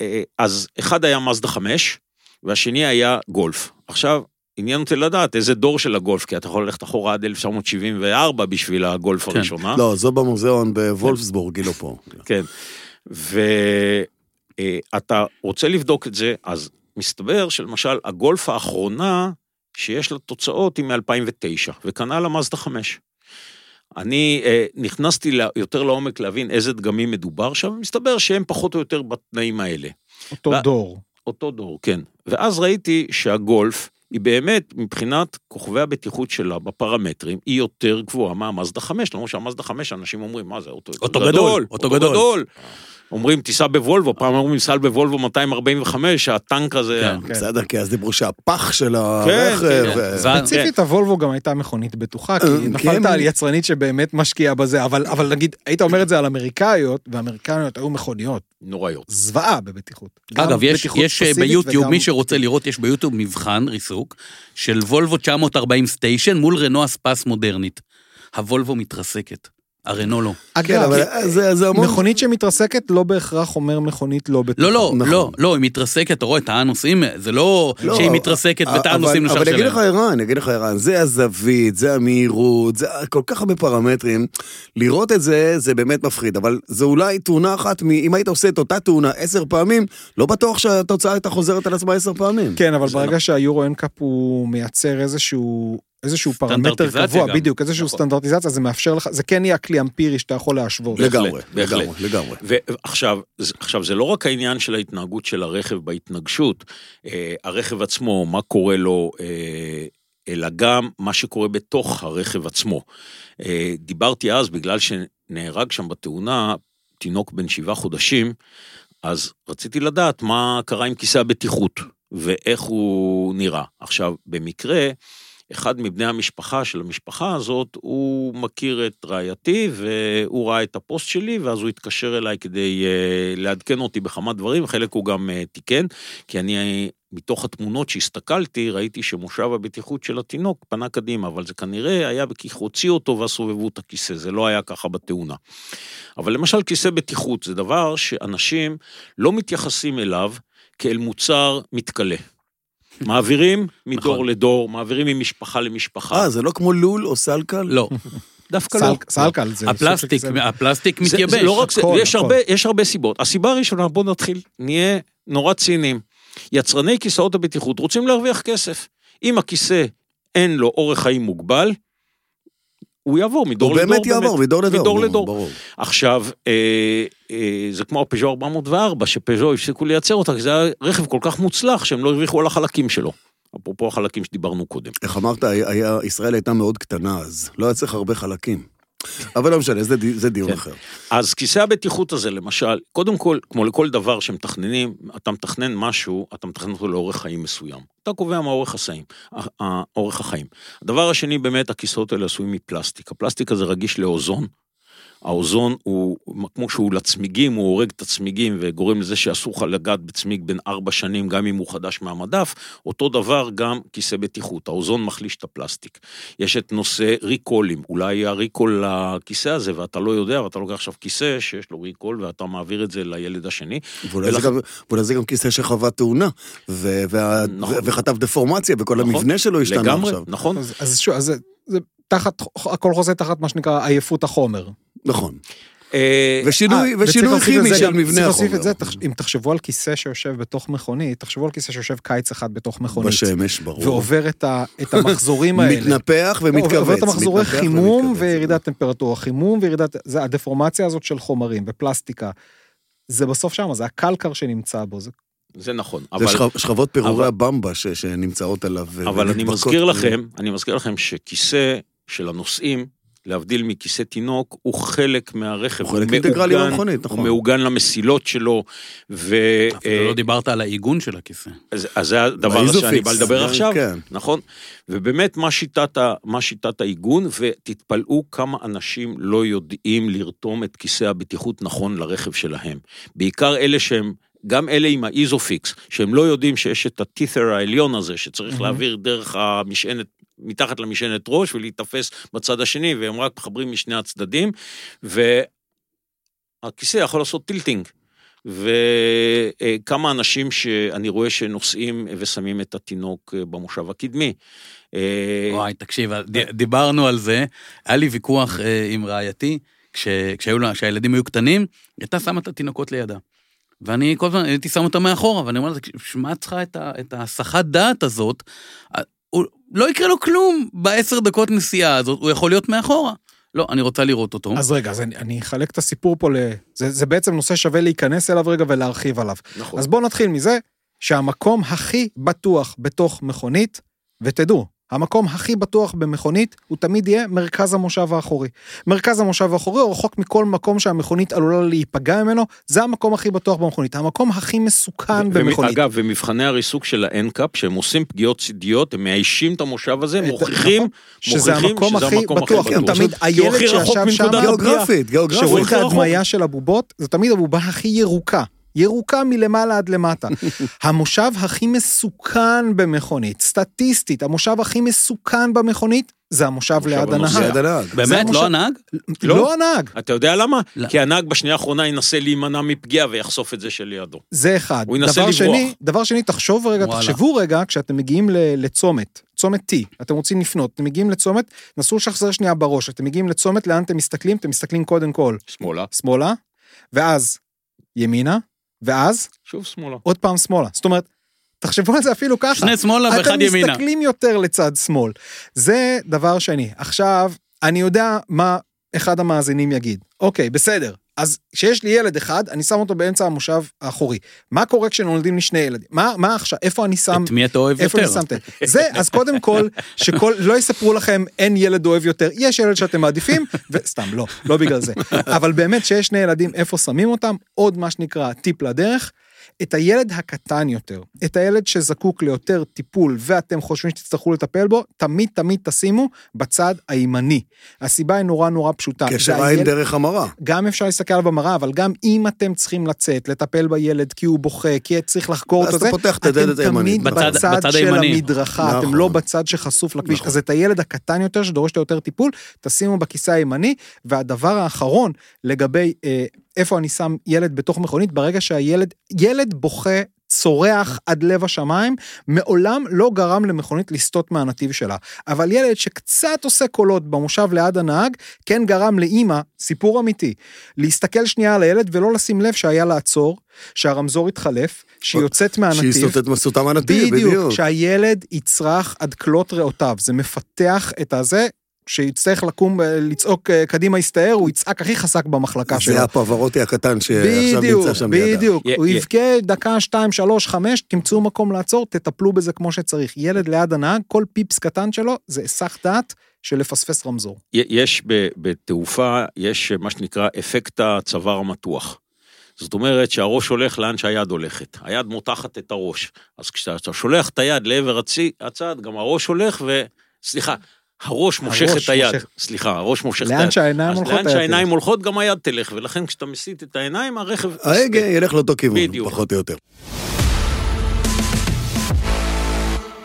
אה, אז אחד היה מזדה 5, והשני היה גולף. עכשיו, עניין אותי לדעת איזה דור של הגולף, כי אתה יכול ללכת אחורה עד 1974 בשביל הגולף כן. הראשונה. לא, זו במוזיאון בוולפסבורג, היא לא פה. כן. ואתה רוצה לבדוק את זה, אז מסתבר שלמשל הגולף האחרונה שיש לה תוצאות היא מ-2009, וכנ"ל המאזדה 5. אני אה, נכנסתי לה- יותר לעומק להבין איזה דגמים מדובר שם, מסתבר שהם פחות או יותר בתנאים האלה. אותו ו- דור. אותו דור, כן. ואז ראיתי שהגולף, היא באמת, מבחינת כוכבי הבטיחות שלה בפרמטרים, היא יותר גבוהה מהמאזדה 5, למרות שהמאזדה 5, אנשים אומרים, מה זה, אוטו, אוטו גדול, אוטו גדול. אומרים, תיסע בוולבו, פעם אומרים, סע בוולבו 245, הטנק הזה... כן. כן. בסדר, כי אז דיברו שהפח של כן, הרכב... ספציפית הוולבו גם הייתה מכונית בטוחה, כי אה, נפלת כן. על יצרנית שבאמת משקיעה בזה, אבל אבל נגיד, היית אומר את זה על אמריקאיות, ואמריקאיות היו מכוניות נוראיות. זוועה בבטיחות. אגב, יש, בטיחות יש אה, ביוטיוב, וגם- מי שרוצה לראות, יש ביוטיוב מבחן ריסוק של וולבו 940 סטיישן מול רנו אספס מודרנית. הוולבו מתרסקת, הרנו לא. כן, אגב, אבל זה זה המון... מכונית שמתרסקת לא בהכרח אומר מכונית לא בטוחה. לא, לא, נכון. לא, לא, היא מתרסקת, אתה רואה, תא הנוסעים, זה לא לא, שהיא מתרסקת ותא אבל- הנוסעים נשאר אבל אני אגיד לך שלהם. ערן, אני אגיד לך ערן, זה הזווית, זה המהירות, זה כל כך הרבה פרמטרים. לראות את זה, זה באמת מפחיד, אבל זה אולי תאונה אחת, מ... אם היית עושה את אותה תאונה עשר פעמים, לא בטוח שהתוצאה הייתה חוזרת על עצמה עשר פעמים. כן, אבל ברגע שהיורו אנקאפ הוא מייצר איזשהו איזשהו פרמטר קבוע, גם. בדיוק, איזשהו נכון. סטנדרטיזציה, זה מאפשר לך, זה כן יהיה כלי אמפירי שאתה יכול להשוות. לגמרי. לגמרי, לגמרי. ועכשיו, זה- עכשיו זה לא רק העניין של ההתנהגות של הרכב בהתנגשות, אה, הרכב עצמו, מה קורה לו, אה, אלא גם מה שקורה בתוך הרכב עצמו. אה, דיברתי אז, בגלל שנהרג שם בתאונה תינוק בן שבעה חודשים, אז רציתי לדעת מה קרה עם כיסא הבטיחות ואיך הוא נראה. עכשיו, במקרה, אחד מבני המשפחה של המשפחה הזאת, הוא מכיר את רעייתי, והוא ראה את הפוסט שלי, ואז הוא התקשר אליי כדי uh, לעדכן אותי בכמה דברים, חלק הוא גם uh, תיקן, כי אני, מתוך התמונות שהסתכלתי, ראיתי שמושב הבטיחות של התינוק פנה קדימה, אבל זה כנראה היה כי הוציאו אותו ואז סובבו את הכיסא, זה לא היה ככה בתאונה. אבל למשל כיסא בטיחות זה דבר שאנשים לא מתייחסים אליו כאל מוצר מתכלה. מעבירים מדור נכון. לדור, מעבירים ממשפחה למשפחה. אה, זה לא כמו לול או סלקל? לא, דווקא לא. סל- סלקל זה... הפלסטיק, הפלסטיק מתייבש. זה לא רק זה, יש הרבה סיבות. הסיבה הראשונה, בואו נתחיל, נהיה נורא ציניים. יצרני כיסאות הבטיחות רוצים להרוויח כסף. אם הכיסא אין לו אורך חיים מוגבל, הוא יעבור מדור הוא לדור. באמת יעבור, מדור לדור. מדור לדור. ברור. עכשיו, אה, אה, זה כמו הפז'ו 404, שפז'ו הפסיקו לייצר אותה, כי זה היה רכב כל כך מוצלח שהם לא הרוויחו על החלקים שלו. אפרופו החלקים שדיברנו קודם. איך אמרת, היה- ישראל הייתה מאוד קטנה אז, לא היה צריך הרבה חלקים. אבל לא משנה, זה זה דיון כן. אחר. אז כיסא הבטיחות הזה, למשל, קודם כל, כמו לכל דבר שמתכננים, אתה מתכנן משהו, אתה מתכנן אותו לאורך חיים מסוים. אתה קובע מה אורך החיים, אורך החיים. הדבר השני, באמת, הכיסאות האלה עשויים מפלסטיק. הפלסטיק הזה רגיש לאוזון. האוזון הוא, כמו שהוא לצמיגים, הוא הורג את הצמיגים וגורם לזה שאסור לך לגעת בצמיג בן ארבע שנים, גם אם הוא חדש מהמדף. אותו דבר גם כיסא בטיחות, האוזון מחליש את הפלסטיק. יש את נושא ריקולים, אולי היה ריקול לכיסא הזה ואתה לא יודע, ואתה לוקח עכשיו כיסא שיש לו ריקול ואתה מעביר את זה לילד השני. ואולי זה ולכן- גם- ואולי זה גם כיסא שחווה תאונה, ו- וה- נכון. ו- וחטף דפורמציה, וכל נכון. המבנה שלו השתנה לגמרי, עכשיו. נכון. אז- אז שוב, אז זה- זה תחת, הכל חוזה תחת מה שנקרא עייפות החומר. נכון. אה, ושינוי אה, ושינוי כימי של מבנה צריך להוסיף החומר. את זה, אם תחשבו על כיסא שיושב בתוך מכונית, תחשבו על כיסא שיושב קיץ אחד בתוך מכונית. בשמש, ברור. ועובר את ה- את <laughs> המחזורים האלה. מתנפח ומתכווץ. עובר את המחזורי חימום. וירידת טמפרטורה, חימום וירידת, זה הדפורמציה הזאת של חומרים ופלסטיקה. זה בסוף שם, זה הקלקר שנמצא בו, זה זה נכון, זה אבל... שכב- שכבות פירורי אבל- הבמבה ש- שנמצאות עליו. ו- אבל אני. מזכיר לכם, אני מזכיר לכם שכיסא של הנוסעים, להבדיל מכיסא תינוק, הוא חלק מהרכב. הוא חלק אינטגרלי מהמכונית, נכון. הוא מעוגן למסילות שלו, ו... אפילו אה, לא דיברת על העיגון של הכיסא. אז, אז זה הדבר שאני בא לדבר זה- עכשיו, כן. נכון? ובאמת, מה שיטת, ה, מה שיטת העיגון, ותתפלאו כמה אנשים לא יודעים לרתום את כיסא הבטיחות נכון לרכב שלהם. בעיקר אלה שהם, גם אלה עם האיזופיקס, שהם לא יודעים שיש את ה tether העליון הזה, שצריך להעביר דרך המשענת, מתחת למשענת ראש ולהיתפס בצד השני, והם רק מחברים משני הצדדים, והכיסא יכול לעשות tilting. וכמה אנשים שאני רואה שנוסעים ושמים את התינוק אה, במושב הקדמי. אה, וואי, תקשיב, ד- דיברנו על זה, היה לי ויכוח אה, עם רעייתי, כשהילדים היו קטנים, היא הייתה שמה את התינוקות לידה. ואני כל הזמן הייתי שם אותה מאחורה, ואני אומר לה, שמע את צריכה את ההסחת דעת הזאת, אה, לא יקרה לו כלום בעשר דקות נסיעה הזאת, הוא יכול להיות מאחורה. לא, אני רוצה לראות אותו. אז רגע, אז אני, אני אחלק את הסיפור פה ל... זה, זה בעצם נושא שווה להיכנס אליו רגע ולהרחיב עליו. נכון. אז בואו נתחיל מזה שהמקום הכי בטוח בתוך מכונית, ותדעו, המקום הכי בטוח במכונית הוא תמיד יהיה מרכז המושב האחורי. מרכז המושב האחורי הוא רחוק מכל מקום שהמכונית עלולה להיפגע ממנו, זה המקום הכי בטוח במכונית. המקום הכי מסוכן במכונית. אגב, ומבחני הריסוק של האנקאפ, שהם עושים פגיעות צידיות, הם מאיישים את המושב הזה, מוכיחים, נכון, שזה מוכיחים המקום שזה הכי המקום הכי בטוח, תמיד, הילד שישב שם, גיאוגרפית, גיאוגרפית. כשרואים את. ההדמיה של הבובות, זו תמיד הבובה הכי ירוקה. ירוקה מלמעלה עד למטה. <laughs> המושב הכי מסוכן במכונית, סטטיסטית, המושב הכי מסוכן במכונית, זה המושב ליד הנהג. הנהג. באמת, המושב- לא הנהג? לא. לא הנהג, אתה יודע למה? לא. כי הנהג בשנייה האחרונה ינסה להימנע מפגיעה ויחשוף את זה שלידו. זה אחד. הוא ינסה דבר לברוח. שני, דבר שני, תחשוב רגע, וואלה. תחשבו רגע, כשאתם מגיעים ל- לצומת, צומת T, אתם רוצים לפנות, אתם מגיעים לצומת, נסו לשחזר שנייה בראש, אתם מגיעים לצומת, לאן אתם מסתכלים? אתם מסתכלים קודם כל שמאלה, שמאלה, ואז ימינה, ואז שוב שמאלה. עוד פעם שמאלה. זאת אומרת, תחשבו על זה אפילו ככה. שני שמאלה ואחד אתם ימינה. מסתכלים יותר לצד שמאל. זה דבר שני. עכשיו, אני יודע מה אחד המאזינים יגיד. אוקיי, בסדר. אז כשיש לי ילד אחד, אני שם אותו באמצע המושב האחורי. מה קורה כשנולדים לי שני ילדים? מה, מה עכשיו? איפה אני שם... את מי אתה אוהב איפה יותר? אני שמתם? זה, אז קודם כל, שכל, לא יספרו לכם אין ילד אוהב יותר, יש ילד שאתם מעדיפים, וסתם, לא, לא בגלל זה. אבל באמת שיש שני ילדים, איפה שמים אותם? עוד מה שנקרא טיפ לדרך. את הילד הקטן יותר, את הילד שזקוק ליותר טיפול ואתם חושבים שתצטרכו לטפל בו, תמיד תמיד תשימו בצד הימני. הסיבה היא נורא נורא פשוטה. קשר עין הילד- דרך המראה. גם אפשר להסתכל עליו במראה, אבל גם אם אתם צריכים לצאת, לטפל בילד כי הוא בוכה, כי צריך לחקור אותו, אתה זה, פותח את הדלת אתם הימנית. תמיד בצד- בצד, בצד של הימני. המדרכה, אתם נכון. לא בצד שחשוף לכביש. נכון. אז את הילד הקטן יותר שדורש לו יותר טיפול, תשימו בכיסא הימני. והדבר האחרון, לגבי אה, איפה אני שם ילד בתוך מכונית, ברגע שהילד, ילד בוכה. צורח עד לב השמיים, מעולם לא גרם למכונית לסטות מהנתיב שלה. אבל ילד שקצת עושה קולות במושב ליד הנהג, כן גרם לאימא, סיפור אמיתי, להסתכל שנייה על הילד ולא לשים לב שהיה לעצור, שהרמזור התחלף, שהיא יוצאת <laughs> שהיא מהנתיב. סוטט מסוטה מהנתיב, בדיוק, בדיוק. שהילד יצרח עד כלות ריאותיו, זה מפתח את הזה. שיצטרך לקום, אה, לצעוק אה, קדימה הסתער, הוא יצעק הכי חזק במחלקה שלו. זה הפברוטי הקטן שעכשיו בדיוק, נמצא שם לידה. בדיוק, י- הוא יבכה דקה, שתיים, שלוש, חמש, תמצאו מקום לעצור, תטפלו בזה כמו שצריך. ילד ליד הנהג, כל פיפס קטן שלו, זה היסח דעת של לפספס רמזור. יש בתעופה, יש מה שנקרא אפקט הצוואר המתוח. זאת אומרת שהראש הולך לאן שהיד הולכת, היד מותחת את הראש. אז כשאתה שולח את היד לעבר הצד, גם הראש הולך ו... סליחה, הראש מושך את היד. מושך. סליחה, הראש מושך את לאן היד. שהעיניים אז הולכות, לאן שהעיניים. הולכות, גם היד תלך, ולכן כשאתה מסיט את העיניים, הרכב... ההגה ילך לאותו כיוון, בדיוק. פחות או יותר.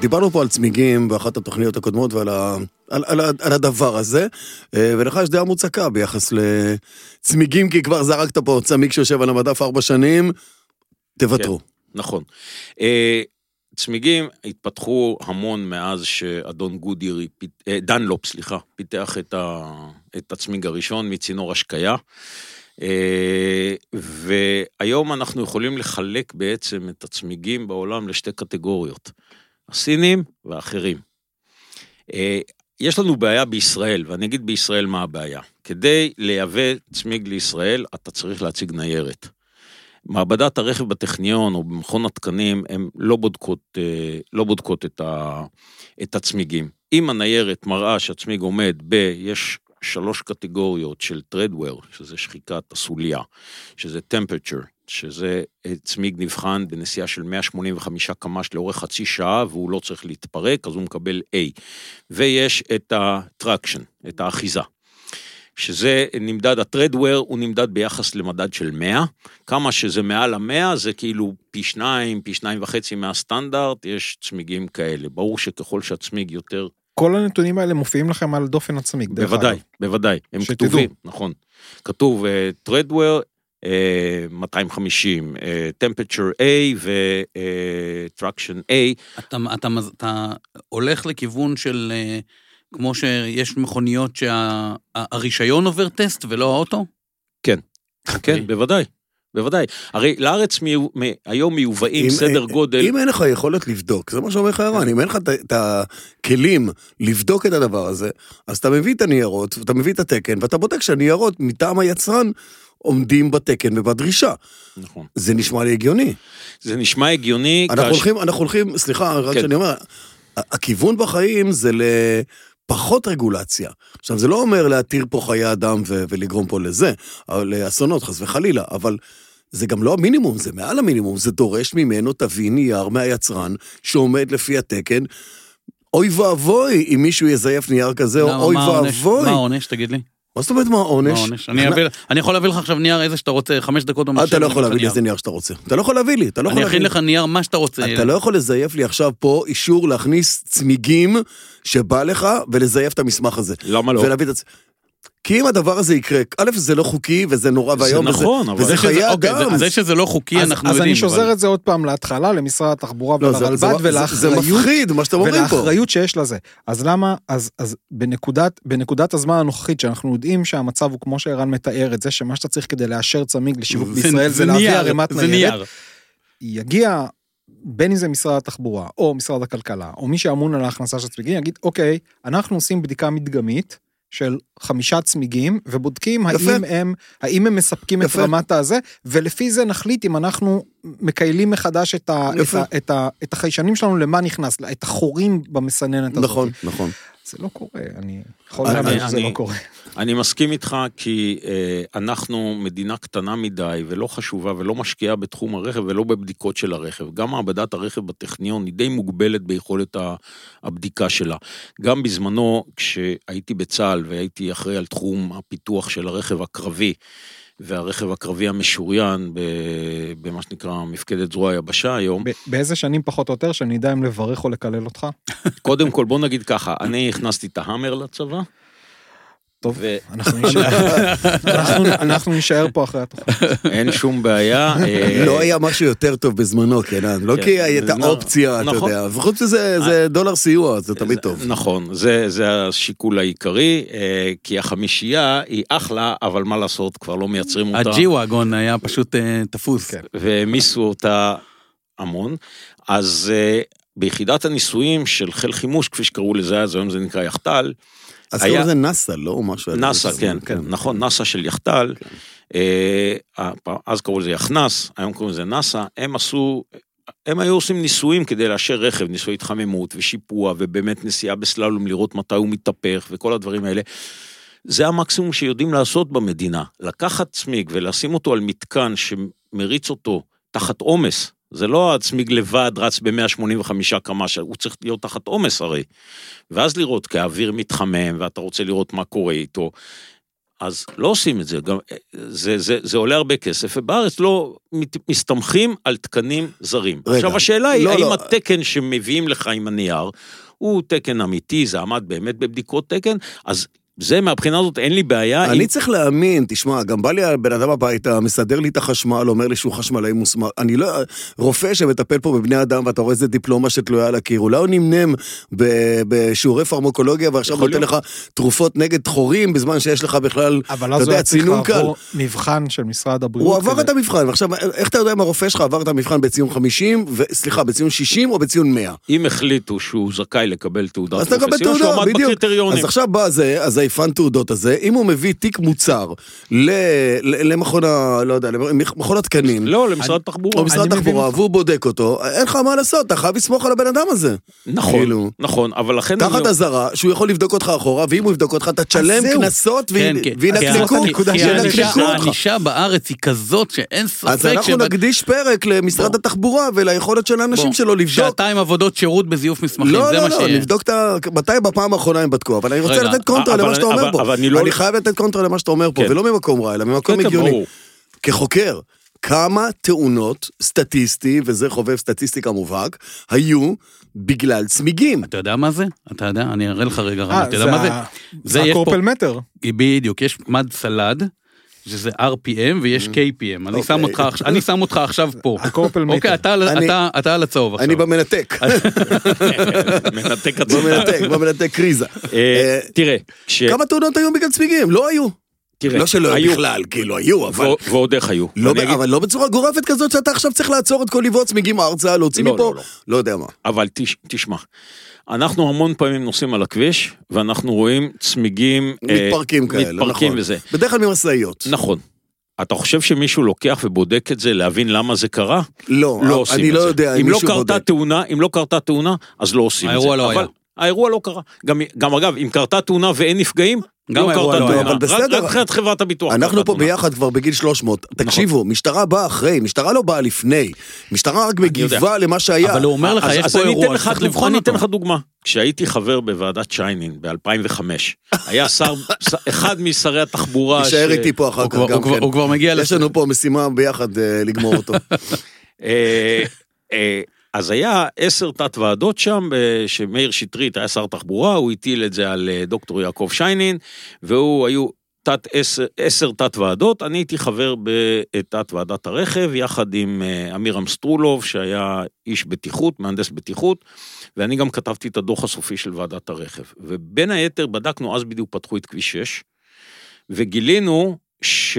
דיברנו פה על צמיגים באחת התוכניות הקודמות ועל ה, על, על, על הדבר הזה, אה, ולך יש דעה מוצקה ביחס לצמיגים, כי כבר זרקת פה צמיג שיושב על המדף ארבע שנים, תוותרו. נכון. צמיגים התפתחו המון מאז שאדון גודיר, פית- אה, דנלופ, סליחה, פיתח את, ה, את הצמיג הראשון מצינור השקיה. אה, והיום אנחנו יכולים לחלק בעצם את הצמיגים בעולם לשתי קטגוריות, הסינים והאחרים. אה, יש לנו בעיה בישראל, ואני אגיד בישראל מה הבעיה. כדי לייבא צמיג לישראל, אתה צריך להציג ניירת. מעבדת הרכב בטכניון או במכון התקנים, הן לא בודקות, אה, לא בודקות את, ה, את הצמיגים. אם הניירת מראה שהצמיג עומד ב... יש שלוש קטגוריות של טרדוור, שזה שחיקת הסוליה, שזה temperature, שזה אה, צמיג נבחן בנסיעה של 185 קמ"ש לאורך חצי שעה, והוא לא צריך להתפרק, אז הוא מקבל A. ויש את ה-traction, את האחיזה. שזה נמדד, הטרדוור הוא נמדד ביחס למדד של 100, כמה שזה מעל המאה זה כאילו פי שניים, פי שניים וחצי מהסטנדרט, יש צמיגים כאלה. ברור שככל שהצמיג יותר, כל הנתונים האלה מופיעים לכם על דופן הצמיג, דרך בוודאי, אגב. בוודאי, הם שתדעו. כתובים, נכון. כתוב טרדוור, 250, אה, temperature A ו-traction A, אתה, אתה, מז- אתה הולך לכיוון של, אה, כמו שיש מכוניות שהרישיון עובר טסט ולא האוטו? כן, אוקיי. בוודאי, בוודאי. הרי לארץ מיו- מ- היום מיובאים אם- סדר אם- גודל, אם אין לך יכולת לבדוק, זה מה שאומר לך ערן, אם אין לך את- את הכלים לבדוק את הדבר הזה, אז אתה מביא את הניירות, ואתה מביא את התקן, ואתה בודק שהניירות מטעם היצרן עומדים בתקן ובדרישה. נכון. זה נשמע לי הגיוני. זה נשמע הגיוני, אנחנו כאשר- הולכים, אנחנו הולכים, סליחה, רק כן. שאני אומר, הכיוון בחיים זה לפחות רגולציה. עכשיו, זה לא אומר להתיר פה חיי אדם ו- ולגרום פה לזה, לאסונות, חס וחלילה, אבל זה גם לא המינימום, זה מעל המינימום, זה דורש ממנו תביא נייר מהיצרן שעומד לפי התקן. אוי ואבוי אם מישהו יזייף נייר כזה, או אוי? ואבוי. מה העונש, תגיד לי? מה זאת אומרת מה העונש? העונש? אני אני יכול להביא לך עכשיו נייר איזה שאתה רוצה, חמש דקות במחשב. אתה לא אני יכול להביא לי איזה נייר שאתה רוצה. אתה לא יכול להביא לי, אתה לא יכול אני להביא אכין לי. לך נייר מה שאתה רוצה. אתה לא יכול לזייף לי עכשיו פה אישור להכניס צמיגים שבא לך ולזייף את המסמך הזה. למה לא? ולהביא את. כי אם הדבר הזה יקרה, א', זה לא חוקי וזה נורא זה ואיום. וזה- נכון, אבל- וזה זה שזה- חיי אוקיי, אדם. זה- זה שזה לא חוקי, אז, אנחנו אז יודעים. אני שוזר אבל- את זה עוד פעם להתחלה, למשרד התחבורה לא, זה- ולרלב"ד זה- זה- זה ולאחריות מפחיד מה שאתם אומרים פה. ולאחריות שיש לזה. אז למה, אז, אז בנקודת, בנקודת הזמן הנוכחית, שאנחנו יודעים שהמצב הוא כמו שערן מתאר את זה, שמה שאתה צריך כדי לאשר צמיג לשיווק בישראל זה זה להביא ערימת זה ניירת, נייר. יגיע בין אם זה משרד התחבורה או משרד הכלכלה או מי שאמון על ההכנסה של צמיגים יגיד אוקיי אנחנו עושים בדיקה מדגמית של חמישה צמיגים ובודקים יפה. האם הם האם הם מספקים את יפה. רמת הזה ולפי זה נחליט אם אנחנו מקיילים מחדש את, ה, את. ה, את, ה, את החיישנים שלנו למה נכנס את החורים במסננת הזאת. נכון, נכון. זה לא קורה אני יכול להאמין שזה אני- לא קורה. אני מסכים איתך כי אה, אנחנו מדינה קטנה מדי ולא חשובה ולא משקיעה בתחום הרכב ולא בבדיקות של הרכב. גם מעבדת הרכב בטכניון היא די מוגבלת ביכולת הבדיקה שלה. גם בזמנו כשהייתי בצה"ל והייתי אחראי על תחום הפיתוח של הרכב הקרבי והרכב הקרבי המשוריין במה שנקרא מפקדת זרוע היבשה היום, באיזה שנים פחות או יותר שאני אדע אם לברך או לקלל אותך. קודם כל בוא נגיד ככה, אני הכנסתי את ההאמר לצבא. טוב, אנחנו נישאר- <laughs> אנחנו- אנחנו נישאר פה אחרי התוכנית. אין שום בעיה. אה, לא היה משהו יותר טוב בזמנו, כן, לא כן. כי הייתה לא, אופציה, אתה נכון. יודע, וחוץ מזה, זה דולר סיוע, זה תמיד טוב. נכון, זה, זה השיקול העיקרי, אה, כי החמישייה היא אחלה, אבל מה לעשות, כבר לא מייצרים אותה, הג'י וואגון היה פשוט אה, תפוס. והעמיסו אותה המון. אז אה, ביחידת הניסויים של חיל חימוש, כפי שקראו לזה אז, היום זה נקרא יחט"ל, אז היה- קוראים לזה נאסא, לא? משהו. נאסא, כן, כן, נכון, נאסא של יחט"ל, אה, אז קראו לזה יחנס, היום קוראים לזה נאסא, הם עשו, הם היו עושים ניסויים כדי לאשר רכב, ניסוי התחממות ושיפוע, ובאמת נסיעה בסללום לראות מתי הוא מתהפך וכל הדברים האלה. זה המקסימום שיודעים לעשות במדינה, לקחת צמיג ולשים אותו על מתקן שמריץ אותו תחת עומס, זה לא הצמיג לבד רץ ב-185 קמ"ש, הוא צריך להיות תחת עומס הרי. ואז לראות כי האוויר מתחמם ואתה רוצה לראות מה קורה איתו. אז לא עושים את זה, גם, זה, זה, זה עולה הרבה כסף, ובארץ לא מסתמכים על תקנים זרים. רגע, עכשיו השאלה היא, לא, האם לא. התקן שמביאים לך עם הנייר, הוא תקן אמיתי, זה עמד באמת בבדיקות תקן, אז זה מהבחינה הזאת אין לי בעיה. אני עם- צריך להאמין, תשמע, גם בא לי הבן אדם הביתה, מסדר לי את החשמל, אומר לי שהוא חשמלאי מוסמך. אני לא... רופא שמטפל פה בבני אדם, ואתה רואה איזה דיפלומה שתלויה על הקיר, אולי הוא נמנם ב- בשיעורי פרמקולוגיה, ועכשיו נותן לך תרופות נגד חורים, בזמן שיש לך בכלל, אבל אתה אז הוא יודע, היה צריך צינון קל. לעבור מבחן של משרד הבריאות. הוא עבר כדי- את המבחן, ועכשיו, איך אתה יודע אם הרופא שלך עבר את המבחן בציון 50, ו- סליחה, בציון 60 או בציון 100? אם החליטו שהוא זכאי לקבל תעודת אז אתה מקבל פרופסיון, שהוא תעודה, עמד בדיוק. בקריטריונים. אז עכשיו בא זה, אז היפן תעודות הזה, אם הוא מביא תיק מוצר ל- ל- למכון ה... לא יודע, למכון התקנים, לא, למשרד התחבורה. או משרד אותך. והוא בודק אותו, אין לך מה לעשות, אתה חייב לסמוך על הבן אדם הזה. נכון, כאילו. נכון, אבל לכן... תחת אזהרה, שהוא יכול לבדוק אותך אחורה, ואם הוא יבדוק אותך, אתה תשלם. קנסות כן, כן. וינקנקו, אותך. הענישה בארץ היא כזאת שאין ספק אז אנחנו שבד- נקדיש פרק למשרד התחבורה וליכולת של האנשים שלו לבדוק. שעתיים עבודות שירות בזיוף מסמכים, לא, זה לא, מה לא, שיהיה. נבדוק את ה... מתי בפעם האחרונה הם בדקו, אבל אני רוצה רגע, לתת קונטרה למה שאתה אומר אבל- פה. אבל אני לא- אני חייב לתת קונטרה למה שאתה אומר פה, כן. ולא ממקום רע, אלא ממקום הגיוני. כחוקר, כמה תאונות סטטיסטי, וזה חובב סטטיסטיקה מובהק, היו בגלל צמיגים. אתה יודע מה זה? אתה יודע? אני אראה לך רגע, רמי, אה, אתה יודע מה זה? זה הקורפל מטר. בדיוק, יש מד סלד, שזה RPM ויש KPM. אני שם אוקיי. אותך עכשיו- אני שם אותך עכשיו פה. הקורפל מטר. אוקיי, אתה על- אני- אתה- אתה על הצהוב עכשיו. אני במנתק, <laughs> מנתק הצדה. במנתק, במנתק קריזה. אה, תראה, כש... כמה תאונות היו בגלל צמיגים? לא היו. תראה, לא שלא היו בכלל, כאילו היו, אבל... ועוד איך היו. לא, ב- אגיד- אבל לא בצורה גורפת כזאת שאתה עכשיו צריך לעצור את כל עיוות צמיגים ארצה, להוציא לא, מפה, לא, לא. לא יודע מה. אבל תש- תשמע, אנחנו המון פעמים נוסעים על הכביש, ואנחנו רואים צמיגים... אה, מתפרקים כאלה, מתפרקים נכון. וזה. בדרך כלל ממשאיות. נכון. אתה חושב שמישהו לוקח ובודק את זה להבין למה זה קרה? לא, לא עושים את זה. אני לא יודע אם לא מישהו קרתה בודק. תאונה, אם לא קרתה תאונה, אז לא עושים את זה. האירוע לא אבל היה. האירוע לא קרה. גם, גם אגב, אם קרתה תאונה ואין נפגעים, גם לא האירוע לא היה. אבל בסדר. רק מבחינת חברת הביטוח. אנחנו פה. ביחד כבר בגיל 300. נכון. תקשיבו, משטרה באה אחרי, משטרה לא באה לפני. משטרה רק מגיבה למה שהיה. אבל הוא אומר לך, יש פה אירוע, צריך לבחון אני אתן אותו. לך דוגמה. כשהייתי חבר בוועדת שיינין ב-2005, היה שר, אחד משרי התחבורה... <laughs> תישאר ש- איתי פה אחר כך גם כן. הוא כבר מגיע יש לס- לנו פה משימה ביחד אה, לגמור אותו. <laughs> אה, אה, אז היה עשר תת ועדות שם, אה, שמאיר שטרית היה שר תחבורה, הוא הטיל את זה על אה, דוקטור יעקב שיינין, והוא היו תת עשר, עשר תת ועדות, אני הייתי חבר בתת ועדת הרכב, יחד עם אה, אמירם סטרולוב, שהיה איש בטיחות, מהנדס בטיחות, ואני גם כתבתי את הדוח הסופי של ועדת הרכב. ובין היתר בדקנו, אז בדיוק פתחו את כביש 6, וגילינו ש...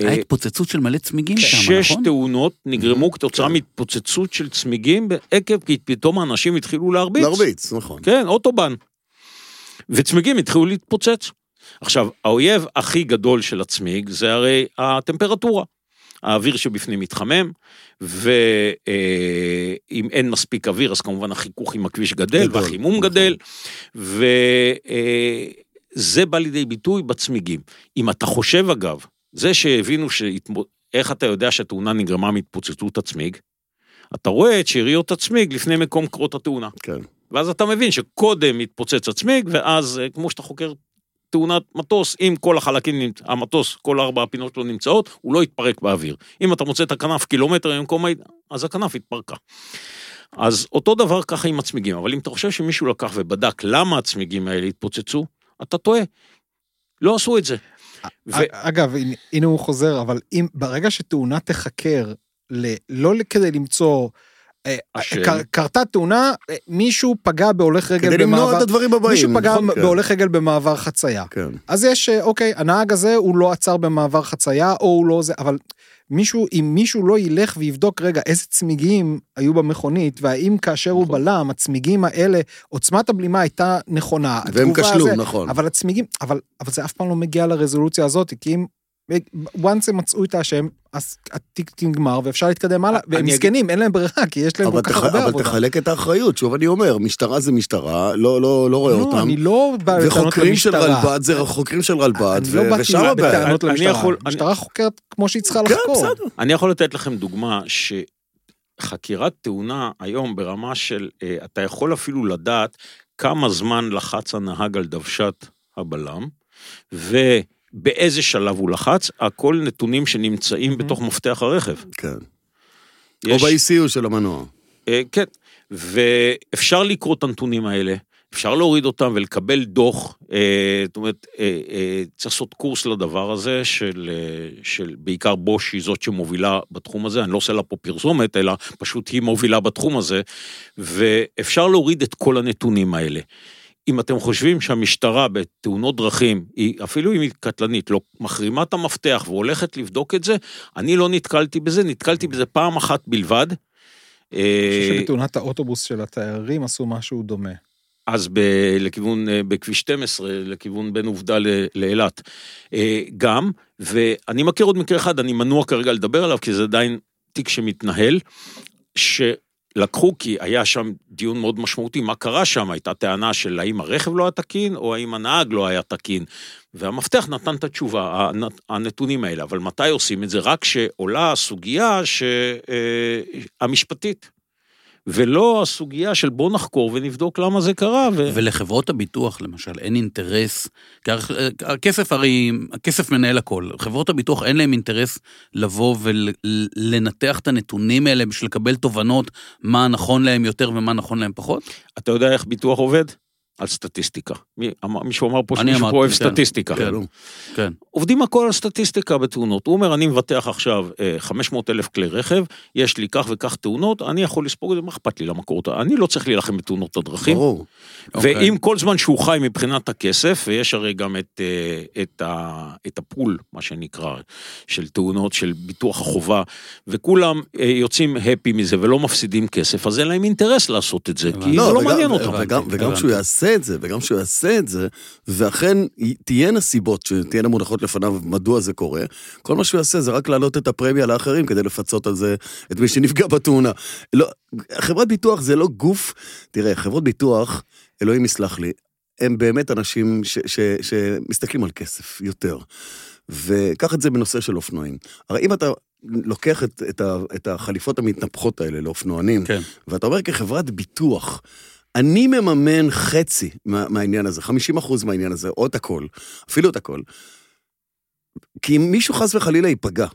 היה אה, התפוצצות של מלא צמיגים שם, שש נכון? תאונות נגרמו כתוצאה כן. מהתפוצצות של צמיגים עקב כי פתאום האנשים התחילו להרביץ. להרביץ, נכון. כן, אוטובן. וצמיגים התחילו להתפוצץ. עכשיו, האויב הכי גדול של הצמיג זה הרי הטמפרטורה. האוויר שבפנים מתחמם, ואם אין מספיק אוויר, אז כמובן החיכוך עם הכביש גדל, גדול, והחימום נכון. גדל, וזה בא לידי ביטוי בצמיגים. אם אתה חושב, אגב, זה שהבינו שהתמו... איך אתה יודע שהתאונה נגרמה מהתפוצצות הצמיג? אתה רואה את שאריות הצמיג לפני מקום קרות התאונה. כן. ואז אתה מבין שקודם מתפוצץ הצמיג, ואז אה, כמו שאתה חוקר תאונת מטוס, אם כל החלקים, המטוס, כל ארבע הפינות שלו נמצאות, הוא לא יתפרק באוויר. אם אתה מוצא את הכנף קילומטר ממקום. אז הכנף התפרקה. אז אותו דבר ככה עם הצמיגים, אבל אם אתה חושב שמישהו לקח ובדק למה הצמיגים האלה התפוצצו, אתה טועה. לא עשו את זה. ו- אגב, הנה- הנה הוא חוזר, אבל אם ברגע שתאונה תחקר, ל- לא כדי למצוא... אה. קר- קרתה תאונה, אה, מישהו פגע בהולך רגל כדי למנוע במעבר... את הדברים הבאים. מישהו פגע נכון, כן. בהולך רגל במעבר חצייה. כן. אז יש, אה, אוקיי, הנהג הזה הוא לא עצר במעבר חצייה, או הוא לא זה, אבל מישהו, אם מישהו לא ילך ויבדוק, רגע, איזה צמיגים היו במכונית, והאם כאשר הוא נכון. בלם, הצמיגים האלה, עוצמת הבלימה הייתה נכונה. והם כשלו, נכון. אבל הצמיגים, אבל, אבל זה אף פעם לא מגיע לרזולוציה הזאת, כי אם... once הם מצאו את האשם, אז התיק נגמר ואפשר להתקדם הלאה, והם מסכנים, אין להם ברירה, כי יש להם אבל, כל כך תח... הרבה אבל עבודה. תחלק את האחריות, שוב אני אומר, משטרה זה משטרה, לא, לא, לא רואה לא, אותם. אני לא בא בטענות וחוקרים של למשטרה. רלב"ד זה חוקרים של רלב"ד, אני לא ו- באתי ושם הבעיה. בטענות אני למשטרה. יכול- המשטרה חוקרת כמו שהיא צריכה כן, לחקור. בסדר. אני יכול לתת לכם דוגמה שחקירת תאונה היום ברמה של, אה, אתה יכול אפילו לדעת כמה זמן לחץ הנהג על דוושת הבלם, ובאיזה שלב הוא לחץ, הכל נתונים שנמצאים בתוך מפתח הרכב. כן. או יש- ב-ECU של המנוע. אה, כן, ואפשר לקרוא את הנתונים האלה, אפשר להוריד אותם ולקבל דוח, אה, זאת אומרת, אה, אה, צריך לעשות קורס לדבר הזה, של, אה, של בעיקר בוש היא זאת שמובילה בתחום הזה, אני לא עושה לה פה פרסומת, אלא פשוט היא מובילה בתחום הזה, ואפשר להוריד את כל הנתונים האלה. אם אתם חושבים שהמשטרה בתאונות דרכים, היא, אפילו אם היא קטלנית, לא מחרימה את המפתח והולכת לבדוק את זה, אני לא נתקלתי בזה, נתקלתי בזה פעם אחת בלבד. אני אה, חושב שבתאונת האוטובוס של התיירים עשו משהו דומה. אז ב, לכיוון, אה, בכביש 12, לכיוון בין עובדה לאילת. אה, גם, ואני מכיר עוד מקרה אחד, אני מנוע כרגע לדבר עליו, כי זה עדיין תיק שמתנהל, שלקחו, כי היה שם דיון מאוד משמעותי, מה קרה שם? הייתה טענה של האם הרכב לא היה תקין, או האם הנהג לא היה תקין. והמפתח נתן את התשובה, הנת- הנתונים האלה, אבל מתי עושים את זה? רק כשעולה הסוגיה ש, אה, המשפטית. ולא הסוגיה של בוא נחקור ונבדוק למה זה קרה. ו... ולחברות הביטוח, למשל, אין אינטרס, כי הר- הכסף הרי, הכסף מנהל הכל. חברות הביטוח אין להם אינטרס לבוא ולנתח את הנתונים האלה בשביל לקבל תובנות מה נכון להם יותר ומה נכון להם פחות? אתה יודע איך ביטוח עובד? על סטטיסטיקה. מישהו אמר פה אני שמישהו אמרתי, פה אוהב כן. סטטיסטיקה. כן. כן. עובדים הכל על סטטיסטיקה בתאונות. הוא אומר, אני מבטח עכשיו אה, 500 אלף כלי רכב, יש לי כך וכך תאונות, אני יכול לספוג את זה, מה אכפת לי למקור? אני לא צריך להילחם בתאונות הדרכים. ברור. אוקיי. ואם כל זמן שהוא חי מבחינת הכסף, ויש הרי גם את, אה, את, ה, את הפול, מה שנקרא, של תאונות, של ביטוח החובה, וכולם אה, יוצאים הפי מזה ולא מפסידים כסף, אז אין להם אינטרס לעשות את זה, כי הבנתי. זה לא וגם- מעניין אותם. וגם, הבנתי, וגם הבנתי. שהוא יעשה את זה, וגם שהוא יעשה את זה, ואכן תהיינה סיבות שתהיינה מונחות לפניו מדוע זה קורה, כל מה שהוא יעשה זה רק להעלות את הפרמיה לאחרים כדי לפצות על זה את מי שנפגע בתאונה. לא, חברת ביטוח זה לא גוף, תראה, חברות ביטוח, אלוהים יסלח לי, הם באמת אנשים ש, ש, שמסתכלים על כסף יותר. וקח את זה בנושא של אופנועים. הרי אם אתה לוקח את, את, ה, את החליפות המתנפחות האלה לאופנוענים, כן. ואתה אומר כחברת ביטוח, אני מממן חצי מה, מהעניין הזה, 50 אחוז מהעניין הזה, או את הכל, אפילו את הכל. כי אם מישהו חס וחלילה ייפגע,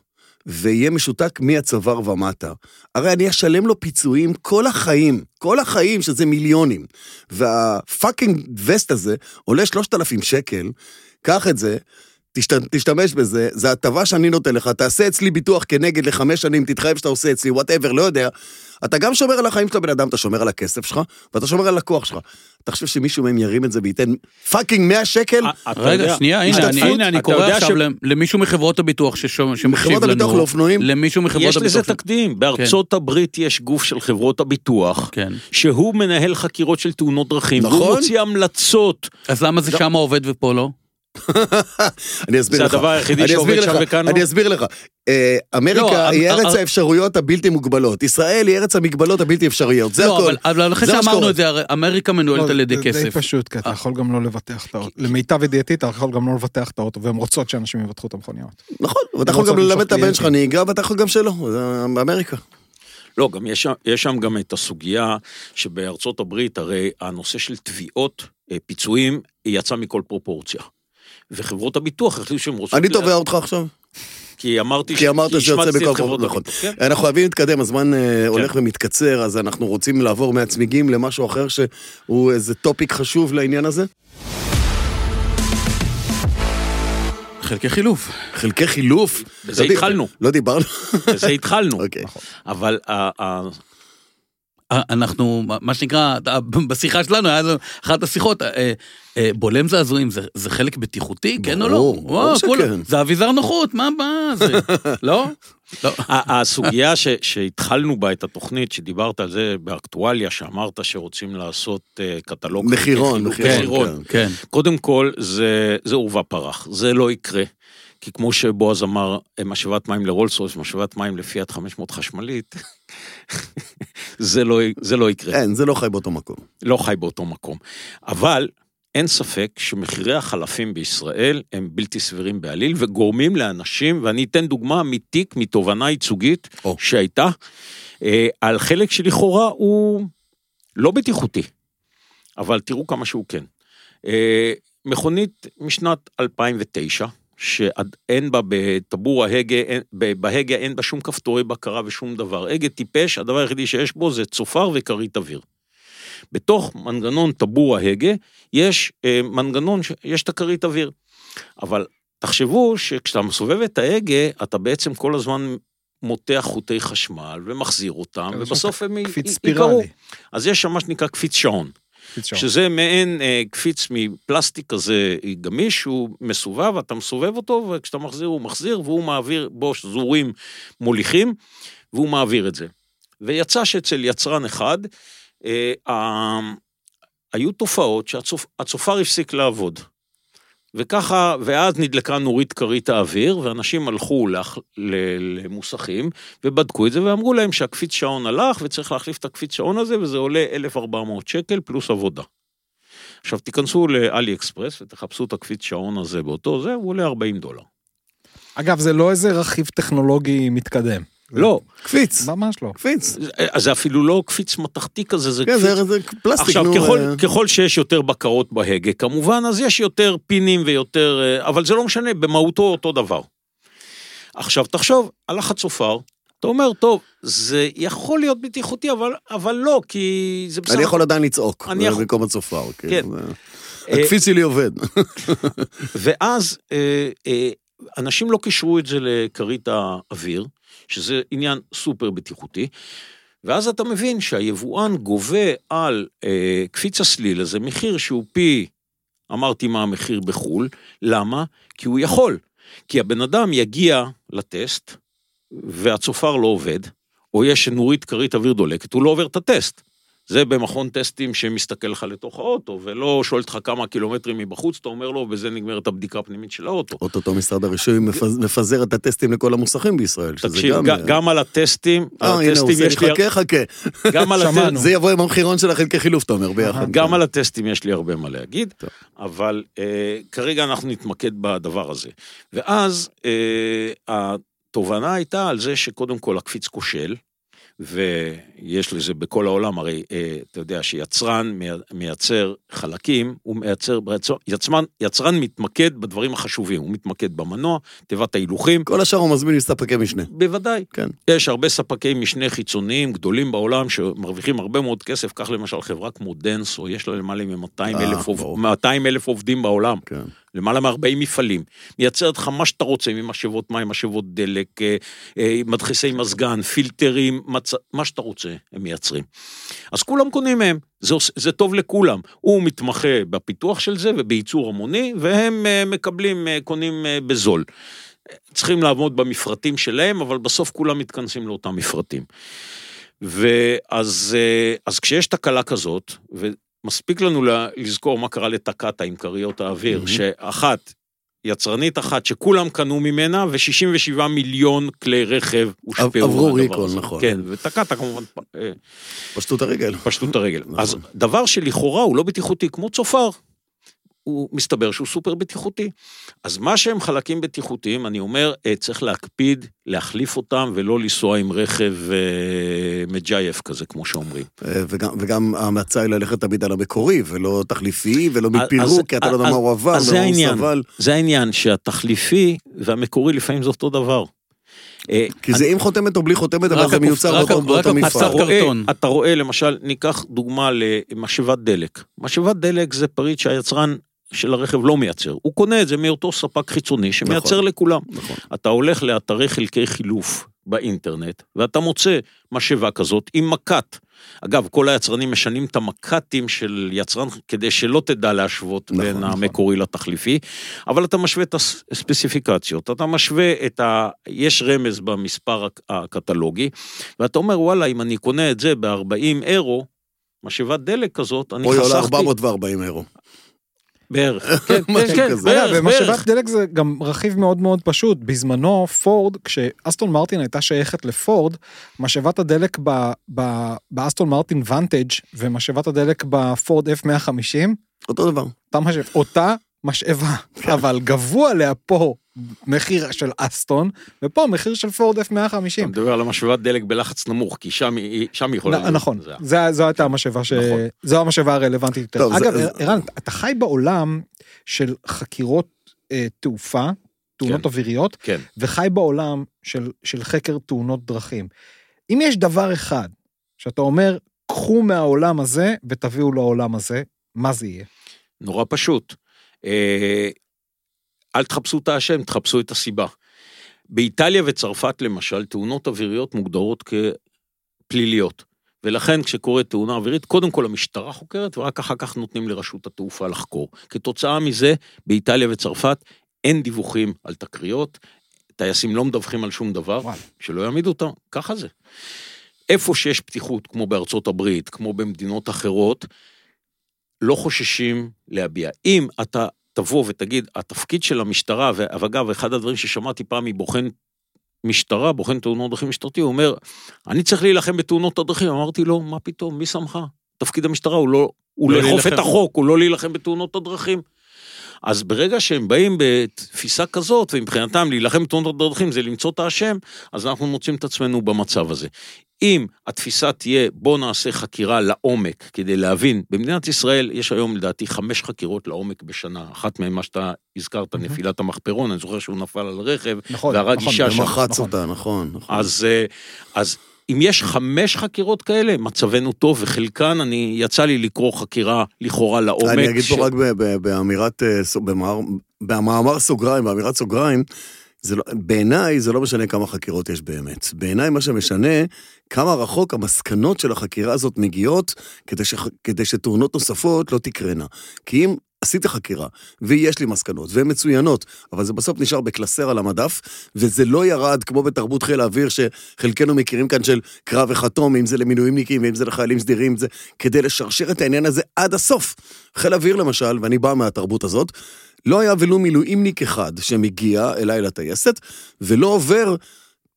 ויהיה משותק מהצוואר ומטה, הרי אני אשלם לו פיצויים כל החיים, כל החיים, שזה מיליונים. וה fucking vest הזה עולה 3,000 שקל, קח את זה, תשת, תשתמש בזה, זה הטבה שאני נותן לך, תעשה אצלי ביטוח כנגד לחמש שנים, תתחייב שאתה עושה אצלי, whatever, לא יודע. אתה גם שומר על החיים של הבן אדם, אתה שומר על הכסף שלך, ואתה שומר על הכוח שלך. אתה חושב שמישהו מהם ירים את זה וייתן fucking 100 שקל? אה, רגע, שנייה, הנה, אני-? הנה, אני קורא עכשיו ש- למישהו מחברות הביטוח שמקשיב מחברות הביטוח לנו. לאופנועים? למישהו מחברות יש לזה הביטוח. תקדים, בארצות הברית יש גוף של חברות הביטוח, כן. שהוא מנהל חקירות של תאונות דרכים, נכון. והוא מוציא המלצות. אז למה זה שם עובד ופה לא? <laughs> אני אסביר זה לך. הדבר היחידי אני שעובד אסביר שם לך, וכאן לא? אני אסביר לך. אה, לא, אמריקה היא אה, ארץ האפשרויות הבלתי מוגבלות. ישראל היא ארץ המגבלות הבלתי אפשריות. זה לא, הכל. אבל- אבל אחרי שאמרנו. את זה, אמריקה מנוהלת לא, על ידי זה די כסף. פשוט, כי אתה אה. יכול גם לא לבטח את האוטו. למיטב ידיעתי, אתה יכול גם לא לבטח את האוטו, והן רוצות שאנשים יבטחו את המכוניות. נכון, ואתה יכול גם ללמד את הבן שלך. נהיגה, ואתה יכול גם שלא. באמריקה. לא, גם יש שם, יש שם גם את הסוגיה שבארצות הברית, הרי הנושא של תביעות, אה, פיצויים, יצא מכל פרופורציה. וחברות הביטוח החליטו שהם רוצות... אני תובע אותך עכשיו. כי אמרתי כי אמרת שזה יוצא בכל חברות נכון. כן. אנחנו חייבים להתקדם, הזמן אה, הולך ומתקצר, אז אנחנו רוצים לעבור מהצמיגים למשהו אחר שהוא איזה טופיק חשוב לעניין הזה. חלקי חילוף. חלקי חילוף. בזה לא התחלנו. לא דיברנו. בזה התחלנו. <laughs> אוקיי. אבל ה- אה, אנחנו, מה שנקרא, אה, בשיחה שלנו, היה אחת השיחות, אה, אה, בולם זעזועים, זה- זה חלק בטיחותי, כן או לא? ברור, ברור שכן. זה אביזר נוחות, מה מה זה? <laughs> לא? לא. הסוגיה ש- שהתחלנו בה את התוכנית, שדיברת על זה באקטואליה, שאמרת שרוצים לעשות אה, קטלוג... מחירון, מחירון, מחירון. כן. קודם כל, זה, זה עורבא פרח, זה לא יקרה. כי כמו שבועז אמר, משאבת מים לרולס רויס, משאבת מים לפיאט 500 חשמלית, <laughs> זה, לא, זה לא יקרה. אין, זה לא חי באותו מקום. לא חי באותו מקום. אבל אין ספק שמחירי החלפים בישראל הם בלתי סבירים בעליל, וגורמים לאנשים, ואני אתן דוגמה מתיק, מתובנה ייצוגית או. שהייתה, אה, על חלק שלכאורה הוא לא בטיחותי, אבל תראו כמה שהוא כן. אה, מכונית משנת 2009, שאין בה בטבור ההגה, אין- בהגה אין בה שום כפתורי בקרה ושום דבר. הגה טיפש, הדבר היחידי שיש בו זה צופר וכרית אוויר. בתוך מנגנון טבור ההגה יש אה, מנגנון, ש- יש את הכרית אוויר. אבל תחשבו שכשאתה מסובב את ההגה, אתה בעצם כל הזמן מותח חוטי חשמל ומחזיר אותם, ובסוף הם י- קפיץ י- ייקרו. ספירלי. אז יש שם מה שנקרא קפיץ שעון. שזה מעין אה, קפיץ מפלסטיק כזה גמיש, שהוא מסובב, אתה מסובב אותו, וכשאתה מחזיר הוא מחזיר, והוא מעביר בו שזורים מוליכים, והוא מעביר את זה. ויצא שאצל יצרן אחד, אה, ה- היו תופעות שהצופר הפסיק לעבוד. וככה, ואז נדלקה נורית כרית האוויר, ואנשים הלכו לח, למוסכים ובדקו את זה, ואמרו להם שהקפיץ שעון הלך, וצריך להחליף את הקפיץ שעון הזה, וזה עולה 1,400 שקל פלוס עבודה. עכשיו תיכנסו לאלי אקספרס ותחפשו את הקפיץ שעון הזה באותו זה, הוא עולה 40 דולר. אגב, זה לא איזה רכיב טכנולוגי מתקדם. לא, קפיץ, ממש לא. קפיץ. זה- זה אפילו לא קפיץ מתכתי כזה, זה כן, קפיץ... זה זה פלסטיק, עכשיו, נו. ככל, אה, ככל שיש יותר בקרות בהגה, כמובן, אז יש יותר פינים ויותר... אה, אבל זה לא משנה, במהותו אותו דבר. עכשיו, תחשוב, הלך הצופר, אתה אומר, טוב, זה יכול להיות בטיחותי, אבל, אבל לא, כי זה בסדר. אני יכול עדיין לצעוק, אני יכול- במקום הצופר. כן. כן. זה- אה, הקפיץ שלי עובד. <laughs> ואז אה, אה, אנשים לא קישרו את זה לכרית האוויר, שזה עניין סופר בטיחותי, ואז אתה מבין שהיבואן גובה על אה, קפיץ הסליל הזה מחיר שהוא פי, אמרתי מה המחיר בחו"ל, למה? כי הוא יכול. כי הבן אדם יגיע לטסט, והצופר לא עובד, או יש נורית כרית אוויר דולקת, הוא לא עובר את הטסט. זה במכון טסטים שמסתכל לך לתוך האוטו, ולא שואל אותך כמה קילומטרים מבחוץ, אתה אומר לו, ובזה נגמרת הבדיקה הפנימית של האוטו. אוטוטו משרד הרישוי מפז- מפזר את הטסטים לכל המוסכים בישראל, שזה תקשיב, גם... גם, גם על הטסטים, אה, הנה, הוא הטסטים עושה חכה, חכה. גם על, <laughs> שמענו. הטסט, זה יבוא עם המחירון של החלקי חילוף, אתה אומר, ביחד. גם על הטסטים יש לי הרבה מה להגיד. אבל אה, כרגע אנחנו נתמקד בדבר הזה. ואז אה, התובנה הייתה על זה שקודם כל הקפיץ כושל, ויש לזה בכל העולם, הרי אה, אתה יודע שיצרן מי- מייצר חלקים, הוא מייצר, יצרן, יצרן מתמקד בדברים החשובים, הוא מתמקד במנוע, תיבת ההילוכים, כל השאר הוא מזמין מספקי משנה. בוודאי. כן. יש הרבה ספקי משנה חיצוניים גדולים בעולם שמרוויחים הרבה מאוד כסף, קח למשל חברה כמו דנסו, יש לה למעלה מ-200 אה, אלף. 200 אלף עובדים בעולם. כן. למעלה מ-40 מפעלים, מייצרת לך מה שאתה רוצה, ממשאבות מים, משאבות דלק, אה, אה, מדחסי מזגן, פילטרים, מצ... מה שאתה רוצה, הם מייצרים. אז כולם קונים מהם, זה, זה טוב לכולם. הוא מתמחה בפיתוח של זה ובייצור המוני, והם אה, מקבלים, קונים בזול. צריכים לעמוד במפרטים שלהם, אבל בסוף כולם מתכנסים לאותם מפרטים. ואז אז כשיש תקלה כזאת, ומספיק לנו לזכור מה קרה לטקטה עם כריות האוויר, מהמם. שאחת, יצרנית אחת שכולם קנו ממנה, ו-67 מיליון כלי רכב הושפעו עברו מהדבר ריקול, הזה. נכון. כן, וטקטה כמובן אה, פשטו את הרגל. פשטו את הרגל. נכון. אז דבר שלכאורה הוא לא בטיחותי, כמו צופר, הוא מסתבר שהוא סופר בטיחותי. אז מה שהם חלקים בטיחותיים, אני אומר, אה, צריך להקפיד, להחליף אותם, ולא לנסוע עם רכב אה, מג'ייף כזה, כמו שאומרים. אה, וגם, וגם ההמלצה היא ללכת תמיד על המקורי, ולא תחליפי, ולא אז- מפירוק, כי אתה לא יודע מה הוא עבר, זה הוא העניין. סבל. זה העניין, שהתחליפי והמקורי לפעמים זה אותו דבר. אה, כי זה עם חותמת או בלי חותמת, אבל זה מיוצר באותו- מפעל. אתה רואה, למשל, ניקח דוגמה למשאבת דלק. משאבת דלק זה פריט שהיצרן של הרכב לא מייצר. הוא קונה את זה מאותו ספק חיצוני שמייצר נכון. לכולם. נכון. אתה הולך לאתרי חלקי חילוף באינטרנט, ואתה מוצא משאבה כזאת עם מקט. אגב, כל היצרנים משנים את המקטים של יצרן כדי שלא תדע להשוות נכון, בין נכון. המקורי לתחליפי, אבל אתה משווה את הספציפיקציות, אתה משווה את ה... יש רמז במספר הק- הקטלוגי, ואתה אומר, וואלה, אם אני קונה את זה ב-40 אירו, משאבת דלק כזאת, אני פה היא עולה חסכתי 440 אירו. בערך. כן, משהו כן, כן, כזה. אגב, בערך, בערך. דלק זה גם רכיב מאוד מאוד פשוט. בזמנו, פורד, כשאסטון מרטין הייתה שייכת לפורד, משאבת הדלק ב- ב- באסטון מרטין ואנטג' ומשאבת הדלק בפורד F150, אותו דבר. אותה משאבה, <laughs> אבל גבו עליה פה מחיר של אסטון, ופה מחיר של פורד אתה F150. מדבר על המשאבת דלק בלחץ נמוך, כי שם היא שם היא יכולה... נכון, זה- זה- זו הייתה המשאבה ש... נכון. זו המשאבה הרלוונטית יותר. אגב, זה- ערן, אתה חי בעולם של חקירות אה, תעופה, תאונות כן. אוויריות, כן. וחי בעולם של, של חקר תאונות דרכים. אם יש דבר אחד שאתה אומר, קחו מהעולם הזה ותביאו לעולם הזה, מה זה יהיה? נורא פשוט. אל תחפשו את האשם, תחפשו את הסיבה. באיטליה וצרפת למשל, תאונות אוויריות מוגדרות כפליליות. ולכן כשקורית תאונה אווירית, קודם כל המשטרה חוקרת, ורק אחר כך נותנים לרשות התעופה לחקור. כתוצאה מזה, באיטליה וצרפת אין דיווחים על תקריות, טייסים לא מדווחים על שום דבר, וואלה. שלא יעמידו אותם, ככה זה. איפה שיש פתיחות, כמו בארצות הברית, כמו במדינות אחרות, לא חוששים להביע. אם אתה תבוא ותגיד, התפקיד של המשטרה, ואגב, אחד הדברים ששמעתי פעם מבוחן משטרה, בוחן תאונות דרכים משטרתי, הוא אומר, אני צריך להילחם בתאונות הדרכים. אמרתי לו, מה פתאום, מי שמך? תפקיד המשטרה הוא לא, הוא לא לאכוף. את החוק, הוא לא להילחם בתאונות הדרכים. אז ברגע שהם באים בתפיסה כזאת, ומבחינתם להילחם בתאונות הדרכים זה למצוא את האשם, אז אנחנו מוצאים את עצמנו במצב הזה. אם התפיסה תהיה, בוא נעשה חקירה לעומק כדי להבין, במדינת ישראל יש היום לדעתי חמש חקירות לעומק בשנה, אחת מהן מה שאתה הזכרת, מהמם. נפילת המחפרון, אני זוכר שהוא נפל על רכב, נכון, והרג נכון, אישה שם. ומחץ נכון. אותה, נכון. נכון. אז, אה, אז אם יש חמש חקירות כאלה, מצבנו טוב, וחלקן, אני, יצא לי לקרוא חקירה לכאורה לעומק. אני אגיד ש- פה רק באמירת, אה, במאמר סוגריים, באמירת סוגריים, זה לא, בעיניי זה לא משנה כמה חקירות יש באמת. בעיניי מה שמשנה, כמה רחוק המסקנות של החקירה הזאת מגיעות, כדי, ש, כדי שתאונות נוספות לא תקרנה. כי אם עשיתי חקירה, ויש לי מסקנות, והן מצוינות, אבל זה בסוף נשאר בקלסר על המדף, וזה לא ירד כמו בתרבות חיל האוויר, שחלקנו מכירים כאן של קרב וחתום, אם זה למילואימניקים, ואם זה לחיילים סדירים, זה כדי לשרשר את העניין הזה עד הסוף. חיל האוויר למשל, ואני בא מהתרבות הזאת, לא היה ולו מילואימניק אחד שמגיע אליי לטייסת, ולא עובר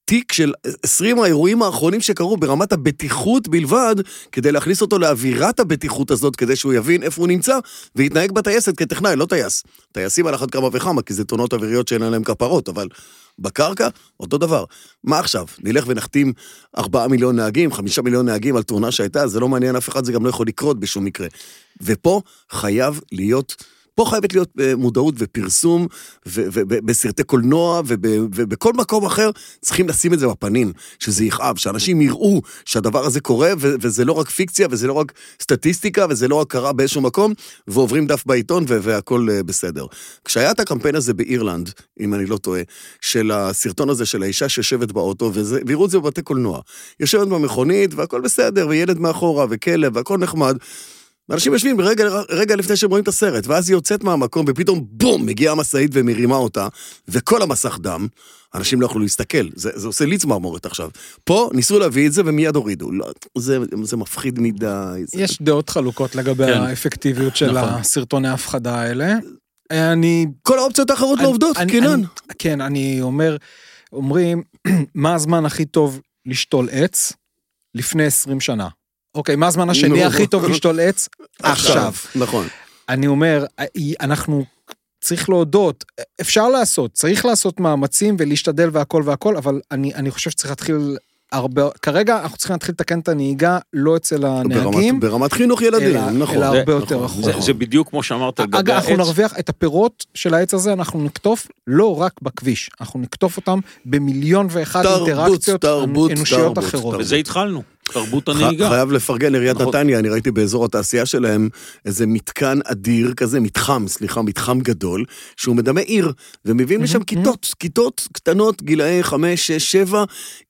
תיק של 20 האירועים האחרונים שקרו ברמת הבטיחות בלבד, כדי להכניס אותו לאווירת הבטיחות הזאת, כדי שהוא יבין איפה הוא נמצא, ויתנהג בטייסת כטכנאי, לא טייס. טייסים על אחת כמה וכמה, כי זה תאונות אוויריות שאין עליהן כפרות, אבל בקרקע, אותו דבר. מה עכשיו? נלך ונחתים 4 מיליון נהגים, 5 מיליון נהגים על תאונה שהייתה, זה לא מעניין אף אחד, זה גם לא יכול לקרות בשום מקרה. ופה חייב להיות פה חייבת להיות אה, מודעות ופרסום, ובסרטי קולנוע, וב- ובכל מקום אחר, צריכים לשים את זה בפנים, שזה יכאב, שאנשים יראו שהדבר הזה קורה, וזה לא רק פיקציה, וזה לא רק סטטיסטיקה, וזה לא רק קרה באיזשהו מקום, ועוברים דף בעיתון, ו- והכל אה, בסדר. כשהיה את הקמפיין הזה באירלנד, אם אני לא טועה, של הסרטון הזה של האישה שיושבת באוטו, והראו את זה בבתי קולנוע. יושבת במכונית, והכל בסדר, וילד מאחורה, וכלב, והכל נחמד. ואנשים יושבים רגע, רגע לפני שהם רואים את הסרט, ואז היא יוצאת מהמקום, ופתאום בום, מגיעה המשאית ומרימה אותה, וכל המסך דם, אנשים לא יכלו להסתכל, זה, זה עושה לי צמרמורת עכשיו. פה ניסו להביא את זה ומיד הורידו, לא, זה, זה מפחיד מדי. זה... יש דעות חלוקות לגבי כן. האפקטיביות של נכון. הסרטוני ההפחדה האלה. אני... כל האופציות האחרות לא עובדות, אני- קינן. אני- כן, אני אומר, אומרים, <clears throat> מה הזמן הכי טוב לשתול עץ? לפני 20 שנה. אוקיי, מה הזמן השני. הכי טוב לשתול <laughs> עץ? עכשיו. נכון. אני אומר, אנחנו, צריך להודות, אפשר לעשות, צריך לעשות מאמצים ולהשתדל והכל והכל, אבל אני, אני חושב שצריך להתחיל הרבה, כרגע אנחנו צריכים להתחיל לתקן את הנהיגה, לא אצל הנהגים, ברמת, ברמת חינוך ילדים, אלא, נכון. אלא הרבה זה- יותר נכון. רחוק. זה, זה בדיוק כמו שאמרת לגבי אגב, אנחנו העץ. נרוויח את הפירות של העץ הזה, אנחנו נקטוף לא רק בכביש, אנחנו נקטוף אותם במיליון ואחת תרבות, אינטראקציות תרבות, אנושיות תרבות, אחרות. תרבות. וזה התחלנו, תרבות ח- הנהיגה. חייב לפרגן לעיריית נכון. נתניה, אני ראיתי באזור התעשייה שלהם איזה מתקן אדיר כזה, מתחם, סליחה, מתחם גדול, שהוא מדמה עיר, ומביאים לשם כיתות, כיתות קטנות, גילאי חמש, שש, שבע,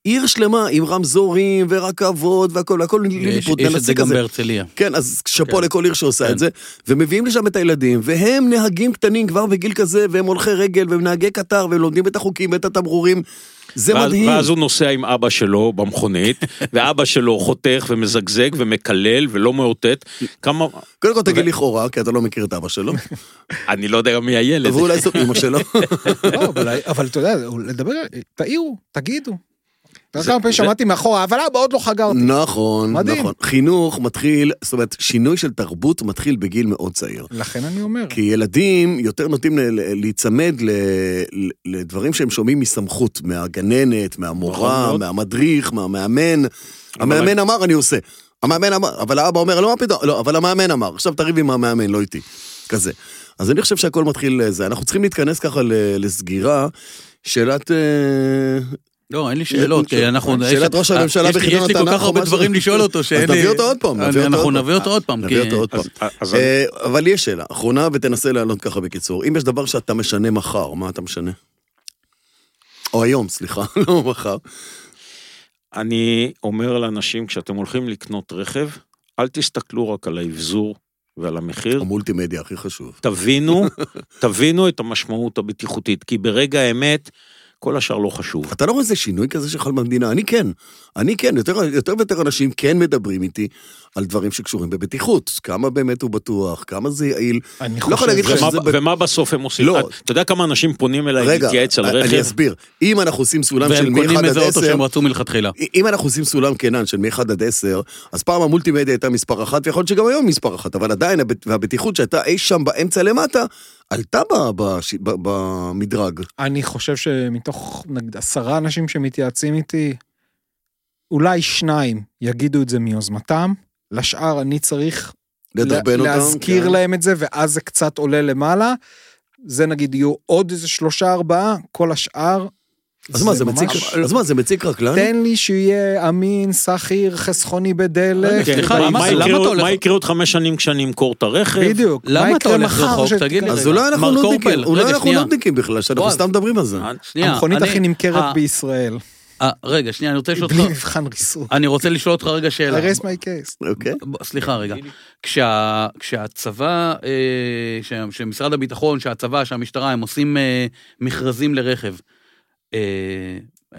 עיר שלמה עם רמזורים ורכבות והכל, והכל ליליפוט, יש את זה גם. בהרצליה. כן, אז שאפו כן. לכל עיר שעושה כן. את זה, ומביאים לשם את הילדים, והם נהגים קטנים כבר בגיל כזה, והם הולכי רגל, והם נהגי קטר, והם לומדים את החוקים ואת התמרורים. זה ואז, מדהים. ואז הוא נוסע עם אבא שלו במכונית, <laughs> ואבא שלו חותך ומזגזג ומקלל ולא מאותת. כמה... קודם כל תגיד לכאורה, כי אתה לא מכיר את אבא שלו, <laughs> אני לא יודע גם מי הילד. ואולי זאת אמא שלו. <laughs> לא, אבל, אבל אתה יודע, לדבר, תעירו, תגידו. אתה יודע כמה פעמים שמעתי מאחורה, אבל אבא עוד לא חגרתי. נכון, מדהים. נכון. חינוך מתחיל, זאת אומרת, שינוי של תרבות מתחיל בגיל מאוד צעיר. לכן אני אומר. כי ילדים יותר נוטים להיצמד ל- ל- לדברים שהם שומעים מסמכות, מהגננת, נכון מהמורה, מאוד. מהמדריך, מהמאמן. המאמן אמר, אני עושה. המאמן אמר, אבל האבא אומר, לא, מה פתאום, לא, אבל המאמן אמר, עכשיו תריב עם המאמן, לא איתי. כזה. אז אני חושב שהכל מתחיל לזה. אנחנו צריכים להתכנס ככה לסגירה. שאלת... אה, לא, אין לי שאלות, כי אנחנו... שאלת ראש הממשלה בחידון יש לי כל התנ"ך כך הרבה? דברים לשאול אותו, שאין לי... נביא אותו עוד פעם, אנחנו נביא אותו עוד פעם. נביא אותו עוד פעם. אז, אז אה, אבל יש שאלה, אחרונה, ותנסה לענות ככה בקיצור. אם יש דבר שאתה משנה מחר, מה אתה משנה? או היום, סליחה, <laughs> לא מחר. אני אומר לאנשים, כשאתם הולכים לקנות רכב, אל תסתכלו רק על האבזור ועל המחיר, המולטימדיה הכי חשוב. תבינו, <laughs> תבינו את המשמעות הבטיחותית, כי ברגע האמת, כל השאר לא חשוב. אתה לא רואה איזה שינוי כזה שחל במדינה? אני כן. אני כן, יותר, יותר ויותר אנשים כן מדברים איתי על דברים שקשורים בבטיחות. כמה באמת הוא בטוח, כמה זה יעיל. אני לא יכול להגיד לך ומה, שזה... ב- ומה בסוף הם עושים? לא. אתה יודע כמה אנשים פונים אליי רגע, להתייעץ על אני רכב? אסביר. אם אנחנו עושים סולם של והם מ-1 קונים עד איזה אוטו 10, שהם רצו מלכתחילה. אם אנחנו עושים סולם קנן של מ-1 עד 10, אז פעם המולטימדיה הייתה מספר אחת, ויכול להיות שגם היום מספר אחת, אבל עדיין הבט- והבטיחות שהייתה אי שם באמצע למטה, עלתה ב- בש- ב- במדרג. אני חושב שמתוך נגיד עשרה אנשים שמתייעצים איתי, אולי שניים יגידו את זה מיוזמתם, לשאר אני צריך לדרבן לה- אותם. להזכיר כן. להם את זה, ואז זה קצת עולה למעלה. זה נגיד יהיו עוד איזה שלושה ארבעה, כל השאר. אז מה, זה מציק אז מה, זה מציק רק לנו? תן לי שיהיה אמין, שכיר, חסכוני בדלק. כן, מה- למה- מה למה יקרה אתה עוד- חמש שנים כשאני אמכור את הרכב? בדיוק. מה למה אתה הולך רחוק? תגיד לי אז. אולי אנחנו מר נודניקים, אולי אנחנו שנייה. נודניקים בכלל, שאנחנו. סתם מדברים על זה. שנייה, המכונית הכי נמכרת אה, בישראל. אה, רגע, שנייה, אני רוצה לשאול בלי אותך... מבחן ריסוק. אני רוצה לשאול אותך רגע שאלה. I rest my case. אוקיי? סליחה רגע, כשה, כשהצבא, אה, שמשרד הביטחון, שהצבא, שהמשטרה, הם עושים אה, מכרזים לרכב, אה,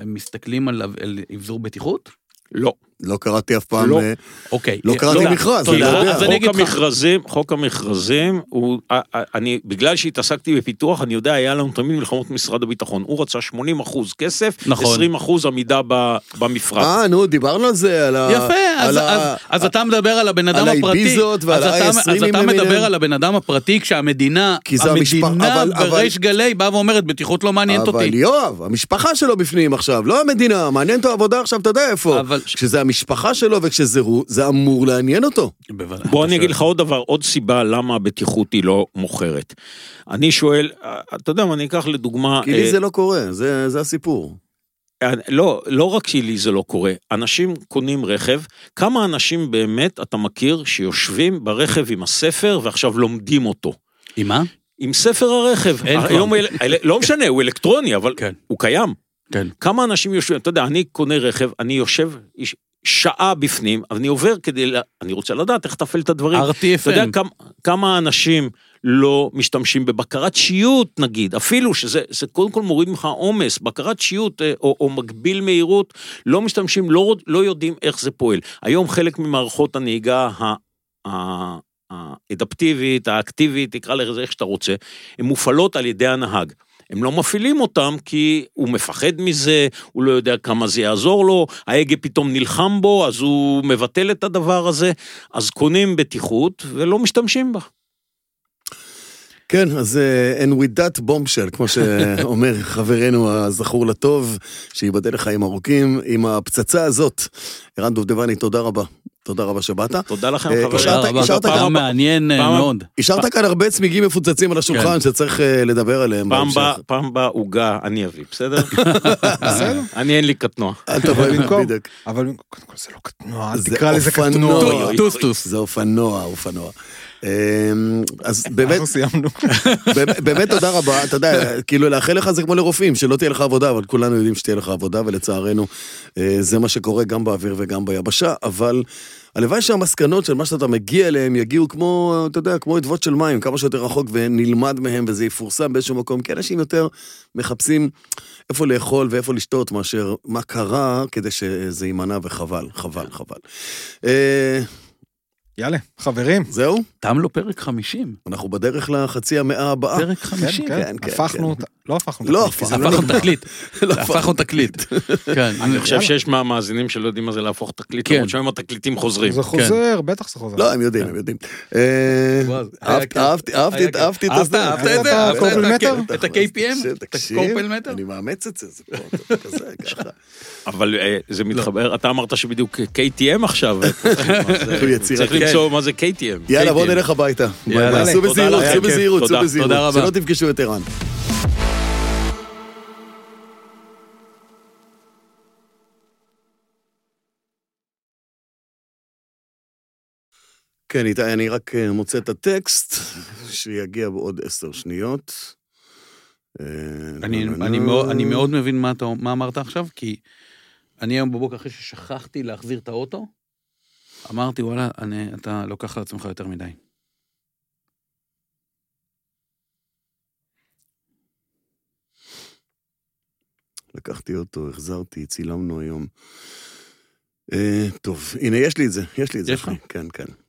מסתכלים על, על אבזור בטיחות? לא. לא קראתי אף פעם, לא. אה, אוקיי. לא קראתי תודה, מכרז, תודה. אני לא יודע. אז אני אגיד חוק לך, המכרזים, חוק המכרזים, הוא, אני, בגלל שהתעסקתי בפיתוח, אני יודע, היה לנו תמיד מלחמות משרד הביטחון. הוא רצה 80 אחוז כסף, נכון. 20 אחוז עמידה ב- במפרט. אה, נו, דיברנו על זה, על ה... יפה, אז, על ה- אז, אז אתה מדבר על הבן אדם על הפרטי, האיביזות ועל אז אתה, ה-i20 אז אתה למיניהם. מדבר על הבן אדם הפרטי כשהמדינה, המדינה אבל- אבל- בריש גלי באה ואומרת בטיחות לא מעניינת אבל אותי. יואב, המשפחה שלו בפנים עכשיו, לא המדינה, מעניין אותו עבודה עכשיו, אתה יודע איפה. המשפחה שלו וכשזה הוא, זה אמור לעניין אותו. בוודאי. בוא אני אגיד. לך עוד דבר, עוד סיבה למה הבטיחות היא לא מוכרת. אני שואל, אה, אתה יודע מה, אני אקח לדוגמה... כי לי אה, זה לא קורה, זה זה הסיפור. אה, לא, לא רק שלי זה לא קורה, אנשים קונים רכב, כמה אנשים באמת אתה מכיר שיושבים ברכב עם הספר ועכשיו לומדים אותו? עם מה? עם ספר הרכב. אין היום, כבר. אל- אל- לא משנה, הוא אלקטרוני, אבל כן. הוא קיים. כן. כמה אנשים יושבים, אתה יודע, אני קונה רכב, אני יושב שעה בפנים, אבל אני עובר כדי, ל- אני רוצה לדעת איך לתפעל את הדברים. אתה יודע RTFM. כמה, כמה אנשים לא משתמשים בבקרת שיוט נגיד, אפילו שזה זה קודם כל מוריד ממך עומס, בקרת שיוט אה, או, או מגביל מהירות, לא משתמשים, לא, לא יודעים איך זה פועל. היום חלק ממערכות הנהיגה ה- ה- האדפטיבית, האקטיבית, תקרא לזה איך שאתה רוצה, הן מופעלות על ידי הנהג. הם לא מפעילים אותם כי הוא מפחד מזה, הוא לא יודע כמה זה יעזור לו, ההגה פתאום נלחם בו, אז הוא מבטל את הדבר הזה, אז קונים בטיחות ולא משתמשים בה. כן, אז uh, and with that bombshell, כמו שאומר <laughs> חברנו הזכור לטוב, שייבדל לחיים ארוכים, עם הפצצה הזאת. ערן דובדבני, תודה רבה. תודה רבה שבאת. תודה לכם אה, חברים. תודה רבה. השארת פעם גם- מעניין אה, מאוד. השארת כאן הרבה צמיגים מפוצצים על השולחן שצריך אה, לדבר עליהם פעם. באה, הבאה עוגה אני אביא, בסדר? <laughs> בסדר. אני אין לי קטנוע. אל תבוא במקום- בדיוק. אבל קודם כל זה לא קטנוע, זה תקרא לזה. קטנוע. טוסטוס. זה אופנוע, אופנוע. אמ, אז באמת, אנחנו סיימנו. <laughs> באמת- תודה רבה, אתה יודע, כאילו לאחל לך זה כמו לרופאים, שלא תהיה לך עבודה, אבל כולנו יודעים שתהיה לך עבודה, ולצערנו אה, זה מה שקורה גם באוויר וגם ביבשה, אבל הלוואי שהמסקנות של מה שאתה מגיע אליהם יגיעו כמו, אתה יודע, כמו אדוות של מים, כמה שיותר רחוק ונלמד מהם וזה יפורסם באיזשהו מקום, כי אנשים יותר מחפשים איפה לאכול ואיפה לשתות מאשר מה קרה כדי שזה יימנע וחבל, חבל, חבל. יאללה, חברים. זהו? תם לו פרק 50. אנחנו בדרך לחצי המאה הבאה. פרק כן, 50. כן, כן, כן, הפכנו כן. אותה. לא הפכנו לא אותה. כי זה <laughs> הפכנו. הפכנו תקליט. לא הפכנו תקליט. <laughs> כן. אני חושב. שיש מהמאזינים שלא יודעים מה זה להפוך תקליט, כן. למרות שהיום התקליטים חוזרים. זה חוזר, בטח זה חוזר. לא, הם יודעים, הם יודעים. אה, אהבתי- אהבתי- את-. הזה. אהבת את זה? אהבת את ה-KPM? את הקורפלמטר? אני מאמץ את זה, זה כזה, <laughs> ככה. אבל אה, זה מתחבר, אתה אמרת שבדיוק KTM עכשיו. צריך למצוא מה זה KTM. יאללה, בוא. נלך הביתה. סעו בזהירות. סעו בזהירות. תודה רבה. שלא תפגשו את ערן. כן, איתי, אני רק אה, מוצא את הטקסט, שיגיע בעוד עשר שניות. אה, אני, אני, מאוד, אני מאוד מבין מה, אתה, מה אמרת עכשיו, כי אני היום בבוקר, אחרי ששכחתי להחזיר את האוטו, אמרתי, וואלה, אני, אתה לוקח על עצמך יותר מדי. לקחתי אותו, החזרתי, צילמנו היום. אה, טוב, הנה, יש לי את זה, יש לי את זה. יש לך? כן, כן.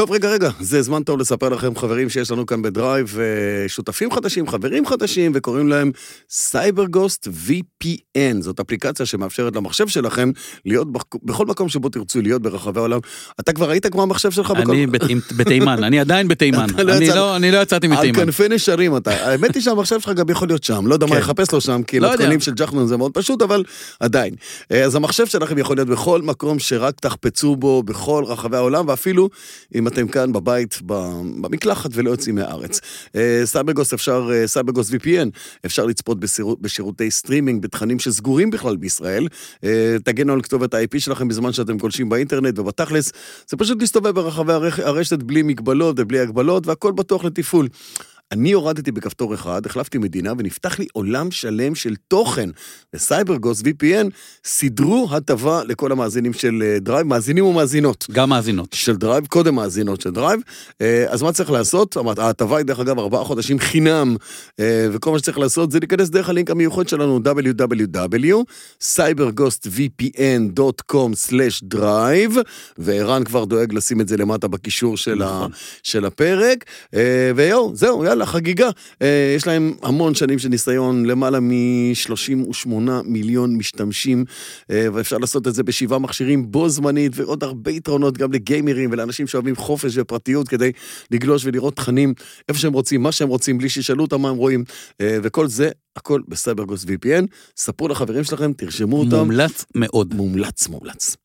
טוב, רגע, רגע, זה זמן טוב לספר לכם, חברים שיש לנו כאן בדרייב, אה, שותפים חדשים, חברים חדשים, וקוראים להם CyberGhost VPN. זאת אפליקציה שמאפשרת למחשב שלכם להיות בכ- בכל מקום שבו תרצו להיות ברחבי העולם. אתה כבר ראית כמו המחשב שלך בכל... אני בתימן, אני עדיין בתימן. לא אני לא- אני לא יצאתי על מתימן. כנפי נשרים אתה. האמת היא שהמחשב שלך גם יכול להיות שם, לא יודע מה כן. לחפש לו שם, כי לא יודע. מתכונים של ג'חנון זה מאוד פשוט, אבל עדיין. אה, אז המחשב שלכם יכול להיות בכל מקום שרק תחפצו בו, בכל רחבי העולם, ואפילו אם אתם כאן בבית, במקלחת ולא יוצאים מהארץ. אה, CyberGhost אפשר, אה, CyberGhost VPN, אפשר לצפות בשירות- בשירותי סטרימינג, בתכנים שסגורים בכלל בישראל. אה, תגנו על כתובת ה-IP שלכם בזמן שאתם גולשים באינטרנט, ובתכלס, זה פשוט להסתובב ברחבי הרשת בלי מגבלות ובלי הגבלות, והכל בטוח לתפעול. אני הורדתי בכפתור אחד, החלפתי מדינה, ונפתח לי עולם שלם של תוכן. ו CyberGhost VPN סידרו הטבה לכל המאזינים של אה, דרייב, מאזינים ומאזינות. גם מאזינות. של דרייב, קודם מאזינות של דרייב. אה, אז מה צריך לעשות? ההטבה היא דרך אגב ארבעה חודשים חינם, אה, וכל מה שצריך לעשות זה להיכנס דרך הלינק המיוחד שלנו www.cyberghostvpn.com/drive, וערן כבר דואג לשים את זה למטה בקישור של, ה, נכון. של הפרק, ויואו, זהו, יאללה, חגיגה. אה, יש להם המון שנים של ניסיון, למעלה מ-38 מיליון משתמשים, אה, ואפשר לעשות את זה בשבעה מכשירים בו זמנית, ועוד הרבה יתרונות גם לגיימרים ולאנשים שאוהבים חופש ופרטיות כדי לגלוש ולראות תכנים איפה שהם רוצים, מה שהם רוצים, בלי שישאלו אותם מה הם רואים, אה, וכל זה, הכל בסייברגוס VPN. ספרו לחברים שלכם, תרשמו אותם. מומלץ מאוד. מומלץ, מומלץ.